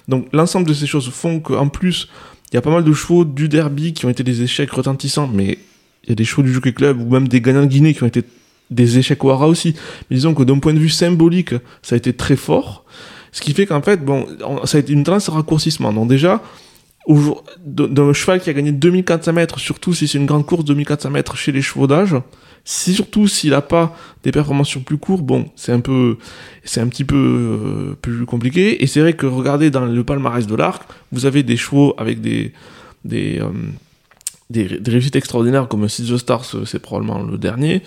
Donc l'ensemble de ces choses font qu'en plus il y a pas mal de chevaux du derby qui ont été des échecs retentissants, mais il y a des chevaux du Jockey Club ou même des gagnants de Guinée qui ont été des échecs au hara aussi. Mais disons que d'un point de vue symbolique, ça a été très fort. Ce qui fait qu'en fait, bon, on- ça a été une tendance à raccourcissement. Donc déjà, d'un cheval qui a gagné 2400 mètres, surtout si c'est une grande course 2400 mètres chez les chevaux d'âge, si surtout s'il n'a pas des performances sur plus court, bon, c'est un peu, c'est un petit peu euh, plus compliqué. Et c'est vrai que regardez dans le palmarès de l'arc, vous avez des chevaux avec des, des, euh, des, réussites extraordinaires comme Six the Stars, euh, c'est probablement le dernier.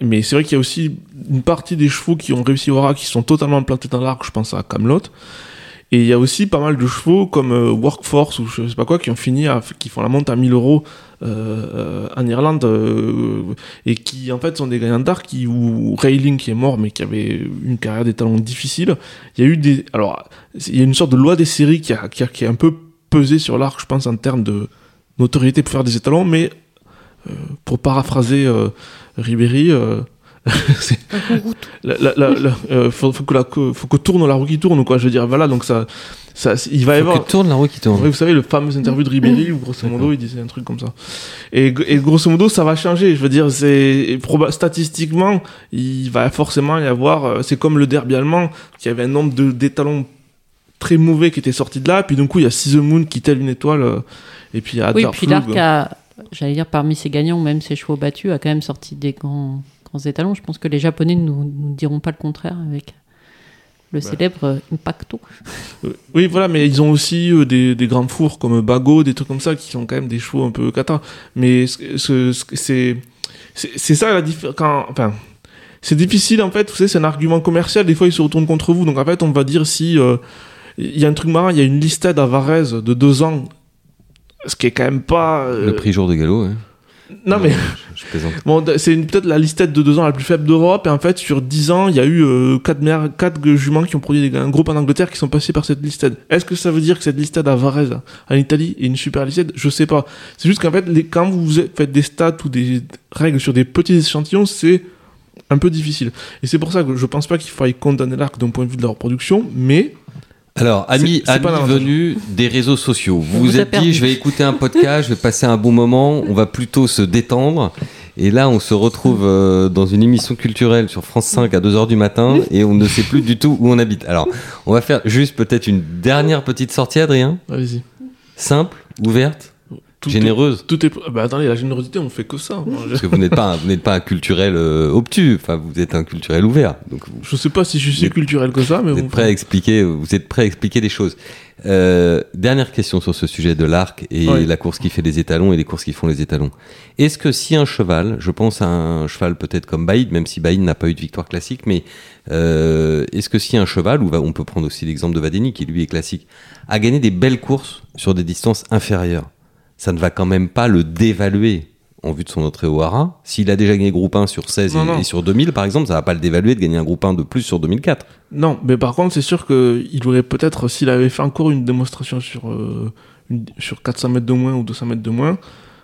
Mais c'est vrai qu'il y a aussi une partie des chevaux qui ont réussi au hara qui sont totalement plantés dans l'arc, je pense à Camelot. Et il y a aussi pas mal de chevaux comme euh, Workforce ou je sais pas quoi qui ont fini qui font la monte à 1000 euros euh, euh, en Irlande et qui en fait sont des gagnants d'arc qui ou Railing qui est mort mais qui avait une carrière d'étalon difficile. Il y a eu des alors il y a une sorte de loi des séries qui a, qui a, un peu pesé sur l'arc je pense en termes de notoriété pour faire des étalons mais pour paraphraser Ribéry la, la, la- la- euh, faut, faut que la, que- faut que tourne la roue qui tourne quoi je veux dire voilà donc ça, ça il va y Faut avoir que tourne la roue qui tourne. Vous savez, le fameux interview de Ribéry où grosso modo il disait un truc comme ça. Et, et grosso modo, ça va changer. Je veux dire, c'est statistiquement, il va forcément y avoir. euh, C'est comme le derby allemand, qui avait un nombre de d'étalons très mauvais qui étaient sortis de là. Puis d'un coup, il y a Six the Moon qui telle une étoile. euh, et puis il y a Oui, Dark puis l'Arc a, j'allais dire, parmi ses gagnants, même ses chevaux battus, a quand même sorti des grands, grands étalons. Je pense que les Japonais ne nous, nous diront pas le contraire avec le Bah. célèbre euh, Impacto. Euh, Oui, voilà, mais ils ont aussi euh, des, des grands fours comme Bago, des trucs comme ça, qui sont quand même des chevaux un peu cata. Mais ce- ce- ce- c'est ça la différence. Enfin, c'est difficile en fait. Vous savez, c'est un argument commercial. Des fois, il se retourne contre vous. Donc en fait, on va dire si euh, il y a un truc marrant, il y a une listade à Varese de deux ans, ce qui est quand même pas. euh, Le prix jour de galop, ouais. Non mais Je, plaisante. bon, c'est peut-être la listette de deux ans la plus faible d'Europe. Et en fait, sur 10 ans, il y a eu euh, quatre, mères- quatre juments qui ont produit des, un groupe en Angleterre qui sont passés par cette listade. Est-ce que ça veut dire que cette listade à Varese, en Italie, est une super listade Je sais pas. C'est juste qu'en fait, les, quand vous faites des stats ou des règles sur des petits échantillons, c'est un peu difficile. Et c'est pour ça que je pense pas qu'il faille condamner l'arc d'un point de vue de la reproduction, mais Alors, amis, amis venus des réseaux sociaux, vous vous êtes perdu. dit, je vais écouter un podcast, je vais passer un bon moment, on va plutôt se détendre. Et là, on se retrouve euh, dans une émission culturelle sur France 5 à 2h du matin et on ne sait plus du tout où on habite. Alors, on va faire juste peut-être une dernière petite sortie, Adrien. allez-y. Simple, ouverte, Tout généreuse. Est, tout est. Bah attendez, la générosité, on fait que ça. Parce que vous n'êtes pas, un- vous n'êtes pas un culturel euh, obtus, enfin, vous êtes un culturel ouvert. Donc, vous, Je sais pas si je suis si culturel que ça, mais Vous êtes prêt à expliquer, vous êtes prêt à expliquer des choses. Euh, dernière question sur ce sujet de l'arc et Ouais. la course qui fait les étalons et les courses qui font les étalons. Est-ce que si un cheval, je pense à un cheval peut-être comme Baïd, même si Baïd n'a pas eu de victoire classique, mais euh, est-ce que si un cheval, ou va- on peut prendre aussi l'exemple de Vadeni qui lui est classique, a gagné des belles courses sur des distances inférieures, ça ne va quand même pas le dévaluer en vue de son entrée au Hara. S'il a déjà gagné groupe 1 sur 16 Non, et, non. et sur 2000 par exemple, ça va pas le dévaluer de gagner un groupe 1 de plus sur 2004. Non, mais par contre, c'est sûr qu'il aurait peut-être, s'il avait fait encore une démonstration sur, euh, une- sur 400 mètres de moins ou 200 mètres de moins,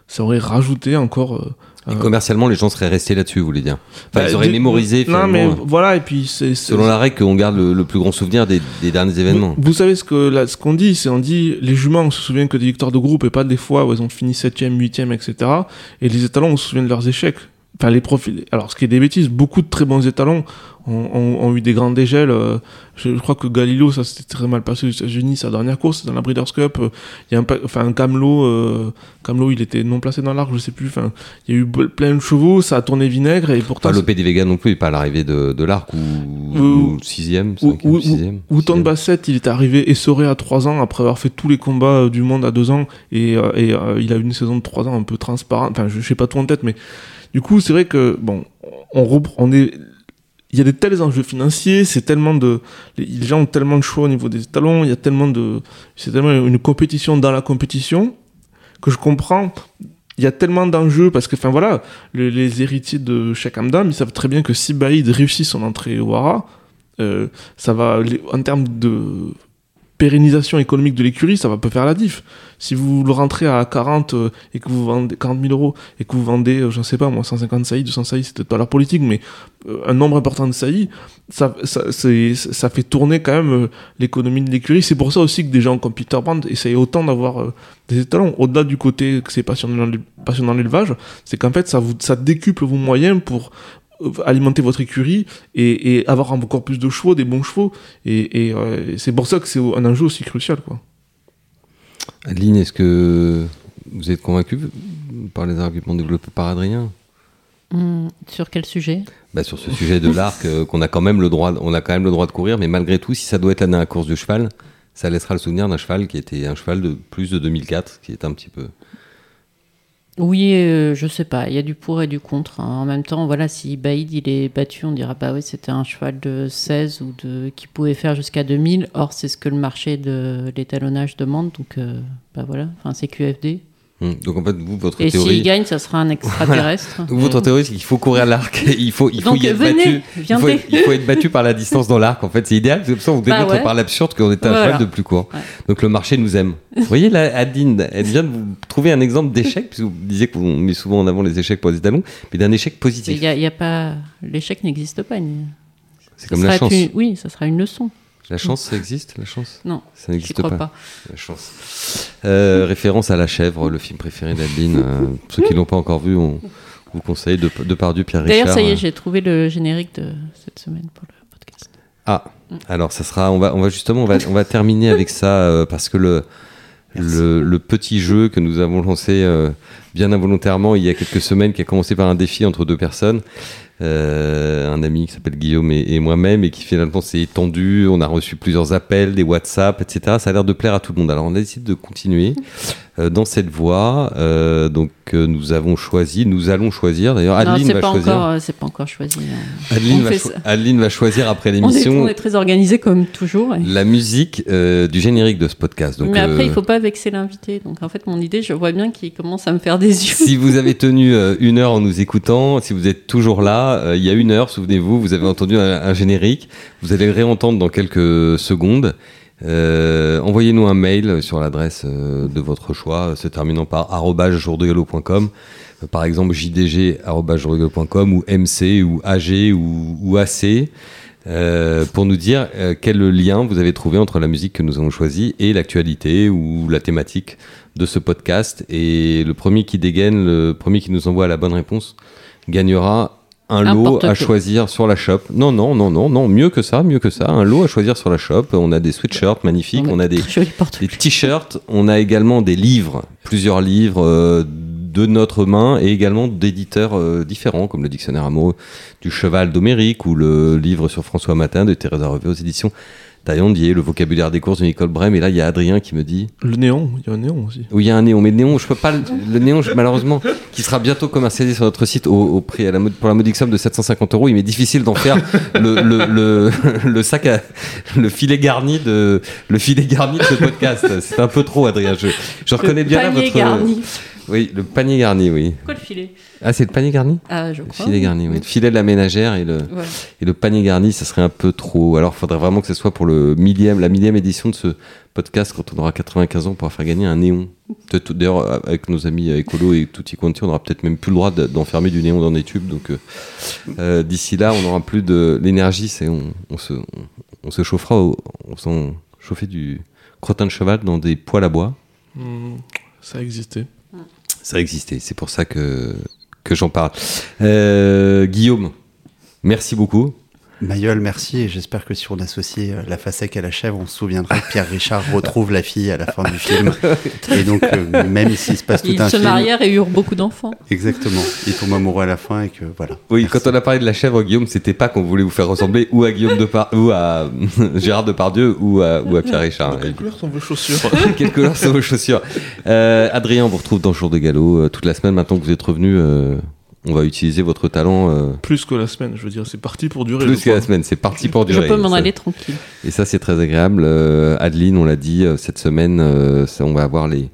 ça aurait rajouté encore. euh, Et euh, commercialement, les gens seraient restés là-dessus, vous voulez dire Enfin, bah, ils auraient mémorisé Non, mais euh, voilà, et puis c'est. selon la règle qu'on garde le, le plus grand souvenir des, des derniers événements. Vous, vous savez ce que là, ce qu'on dit, c'est on dit les juments, on se souvient que des victoires de groupe et pas des fois où ils ont fini 7ème, 8ème, etc. Et les étalons, on se souvient de leurs échecs. Enfin, les profils. Alors, ce qui est des bêtises, beaucoup de très bons étalons ont, ont- ont eu des grandes dégels. euh, Je, je crois que Galileo, ça s'était très mal passé aux États-Unis, sa dernière course, dans la Breeders' Cup. euh, Il y a un, enfin, Camelot, euh, Camelot, il était non placé dans l'arc, je sais plus. Enfin, il y a eu plein de chevaux, ça a tourné vinaigre et pourtant. Pas Lopé des Vega non plus, pas à l'arrivée de, de l'arc ou, Ou- ou sixième, Ou, cinquième, ou, sixième. ou, Ton sixième. Bassett, il est arrivé essoré à 3 ans après avoir fait tous les combats euh, du monde à 2 ans et, euh, et, euh, il a eu une saison de 3 ans un peu transparente. Enfin, je, je sais pas tout en tête, mais du coup, c'est vrai que bon, on, on est. Il y a des tels enjeux financiers, c'est tellement de. Les gens ont tellement de choix au niveau des talons, il y a tellement de. C'est tellement une compétition dans la compétition que je comprends. Il y a tellement d'enjeux parce que, enfin voilà, le- les héritiers de Hamdam, ils savent très bien que si Baïd réussit son entrée au Hara, euh, ça va, en termes de pérennisation économique de l'écurie, ça va pas faire la diff. Si vous le rentrez à 40 euh, et que vous vendez 40 000 euros et que vous vendez, euh, je sais pas moi, 150 saillies, 200 saillies, c'est peut-être pas politique, mais euh, un nombre important de saillies, ça, ça, fait tourner quand même l'économie de l'écurie. C'est pour ça aussi que des gens comme Peter Brand essayent autant d'avoir des étalons. Au-delà du côté que c'est passionnant, passionnant l'élevage, c'est qu'en fait ça vous ça décuple vos moyens pour alimenter votre écurie et, et avoir encore plus de chevaux, des bons chevaux. Et, et, euh, c'est pour ça que c'est un enjeu aussi crucial. Quoi. Adeline, est-ce que vous êtes convaincu par les arguments développés par Adrien Hum, sur quel sujet? Bah, sur ce sujet de l'arc, euh, qu'on a quand même le droit, on a quand même le droit de courir, mais malgré tout, si ça doit être la dernière course du cheval, ça laissera le souvenir d'un cheval qui était un cheval de plus de 2004, qui est un petit peu. Oui, euh, je sais pas. Il y a du pour et du contre. hein. En même temps, voilà, si Baïd il est battu, on dira bah oui, c'était un cheval de 16 ou de qui pouvait faire jusqu'à 2000. Or, c'est ce que le marché de l'étalonnage demande. Donc, euh, bah voilà. Enfin, c'est QFD. Hmm. Donc en fait, vous, votre Et s'il théorie, gagne, ça sera un extraterrestre. donc, votre théorie, c'est qu'il faut courir à l'arc, il faut, il faut Donc, y être venez, battu. Il faut, être, il faut être battu par la distance dans l'arc. En fait, c'est idéal. C'est comme ça, on Bah démontre ouais. par l'absurde qu'on était un Voilà. cheval de plus court. Ouais. Donc le marché nous aime. Vous voyez là, Adeline, elle vient de vous trouver un exemple d'échec, puisque vous disiez qu'on met souvent en avant les échecs pour les étalons, mais d'un échec Il positif. y a, il y a pas l'échec n'existe pas. C'est comme la chance. une- Oui, ça sera une leçon. La chance, ça existe, la chance? Non, Ça n'existe pas. pas. La chance. Euh, référence à La Chèvre, le film préféré d'Adeline. Euh, pour ceux qui l'ont pas encore vu, on vous conseille de, de Pardieu, Pierre Richard. D'ailleurs, ça y est, j'ai trouvé le générique de cette semaine pour le podcast. Ah, alors ça sera, on va, on va justement, on va, on va terminer avec ça euh, parce que le, le, le petit jeu que nous avons lancé euh, bien involontairement il y a quelques semaines, qui a commencé par un défi entre deux personnes, un ami qui s'appelle Guillaume et, et moi-même, et qui finalement s'est étendu. On a reçu plusieurs appels, des WhatsApp, etc. Ça a l'air de plaire à tout le monde. Alors on a décidé de continuer. Euh, dans cette voie. Euh, donc euh, nous avons choisi, nous allons choisir. D'ailleurs, Adeline va pas choisir. encore, c'est pas encore choisi. Adeline va, fait cho- ça. Adeline va choisir après On est, l'émission on est très organisé comme toujours. et- la musique du générique de ce podcast. Donc, Mais après, il faut pas vexer l'invité. Donc en fait, mon idée, je vois bien qu'il commence à me faire des yeux. Si vous avez tenu une heure en nous écoutant, si vous êtes toujours là, il y a une heure, souvenez-vous, vous avez entendu un, un générique. Vous allez le réentendre dans quelques secondes. Euh, Envoyez-nous un mail sur l'adresse euh, de votre choix, se terminant par. Euh, Par exemple, jdg.com ou mc ou ag ou, ac. euh, pour nous dire euh, quel lien vous avez trouvé entre la musique que nous avons choisie et l'actualité ou la thématique de ce podcast. Et le premier qui dégaine, le premier qui nous envoie la bonne réponse, gagnera un lot à choisir sur la shop. Non, non, non, non, non, mieux que ça, mieux que ça. Un lot à choisir sur la shop. On a des sweatshirts magnifiques, on a des, t-shirts, on a également des livres, plusieurs livres euh, de notre main et également d'éditeurs euh, différents, comme le dictionnaire amoureux du cheval d'Homérique ou le livre sur François Matin de Thérèse Revé aux éditions Taillandier, le vocabulaire des courses de Nicole Brem. Et là, il y a Adrien qui me dit Le néon, il y a un néon aussi. oui, il y a un néon, mais le néon, je peux pas. Le, le néon, je- malheureusement, qui sera bientôt commercialisé sur notre site au, au prix à la mode, pour la modique somme de 750 euros. Il m'est difficile d'en faire le, le, le, le sac à le filet garni de le filet garni de ce podcast. C'est un peu trop, Adrien. Je, je reconnais bien là votre. garni. Oui, le panier garni, oui. Pourquoi le filet? Ah, c'est le panier garni? Ah, je Le crois. filet garni, oui. Le filet de la ménagère et le et le panier garni, ça serait un peu trop. Alors, il faudrait vraiment que ce soit pour le millième, la millième édition de ce podcast quand on aura 95 ans pour faire gagner un néon. D'ailleurs avec nos amis écolo et tutti quanti, on aura peut-être même plus le droit de- d'enfermer du néon dans des tubes. Donc, euh, euh, d'ici là, on aura plus de l'énergie. C'est on, on se on, on se chauffera, au- on s'en chauffer du crottin de cheval dans des poêles à bois. Hmm, ça a existé. Ça existait. C'est pour ça que j'en parle. Euh, Guillaume, merci beaucoup. Mayol, merci. Et j'espère que si on associe euh, la facette à la chèvre, on se souviendra que Pierre Richard retrouve la fille à la fin du film. Et donc, euh, même s'il se passe tout Ils un se film. marièrent et eurent beaucoup d'enfants. Exactement. Il tombe amoureux à la fin et que voilà. Oui, Merci. quand on a parlé de la chèvre, Guillaume, c'était pas qu'on voulait vous faire ressembler ou à Guillaume Depar ou à Gérard Depardieu ou à, ou à Pierre Richard. Quelle couleur sont vos chaussures Quelle couleur sont vos chaussures? Euh, Adrien, on vous retrouve dans Jour de Galop euh, toute la semaine. Maintenant que vous êtes revenu, euh, on va utiliser votre talent euh, Plus que la semaine, je veux dire, c'est parti pour durer. plus je que la semaine. C'est parti pour Je durer. peux m'en aller tranquille. Et ça, c'est très agréable. Euh, Adeline, on l'a dit, euh, cette semaine, euh, ça, on va avoir les,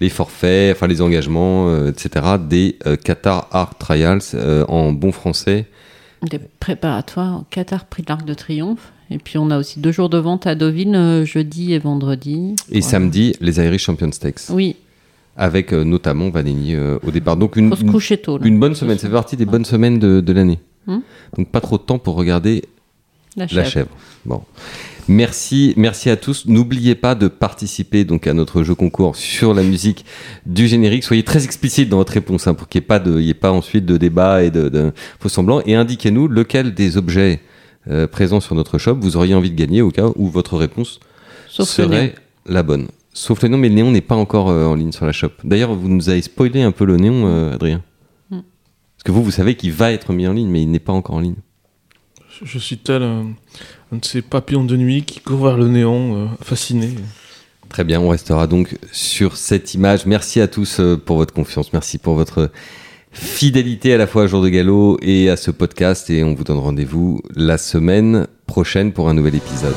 les forfaits, enfin les engagements, euh, etc. des euh, Qatar Art Trials euh, en bon français. Des préparatoires au Qatar Prix de l'Arc de Triomphe. Et puis on a aussi deux jours de vente à Deauville, euh, jeudi et vendredi. Et Voilà. samedi, les Irish Champion Stakes. Oui, avec euh, notamment Valigny euh, au départ. Donc une, faut se une, coucher tôt. une bonne semaine, ça fait partie des bonnes semaines de, de l'année. Hmm. Donc pas trop de temps pour regarder La la chèvre. Bon. Merci, merci à tous. N'oubliez pas de participer donc à notre jeu concours sur la musique du générique. Soyez très explicite dans votre réponse hein, pour qu'il n'y ait pas de, il y ait pas ensuite de débat et de, de faux semblants. Et indiquez-nous lequel des objets euh, présents sur notre shop vous auriez envie de gagner au cas où votre réponse Sauf serait la bonne. Sauf le néon, mais le néon n'est pas encore euh, en ligne sur la shop. D'ailleurs, vous nous avez spoilé un peu le néon, euh, Adrien. Mm. Parce que vous, vous savez qu'il va être mis en ligne, mais il n'est pas encore en ligne. Je- Je suis tel un, un de ces papillons de nuit qui court vers le néon, euh, fasciné. Très bien, on restera donc sur cette image. Merci à tous euh, pour votre confiance. Merci pour votre fidélité à la fois à Jour de Galop et à ce podcast. Et on vous donne rendez-vous la semaine prochaine pour un nouvel épisode.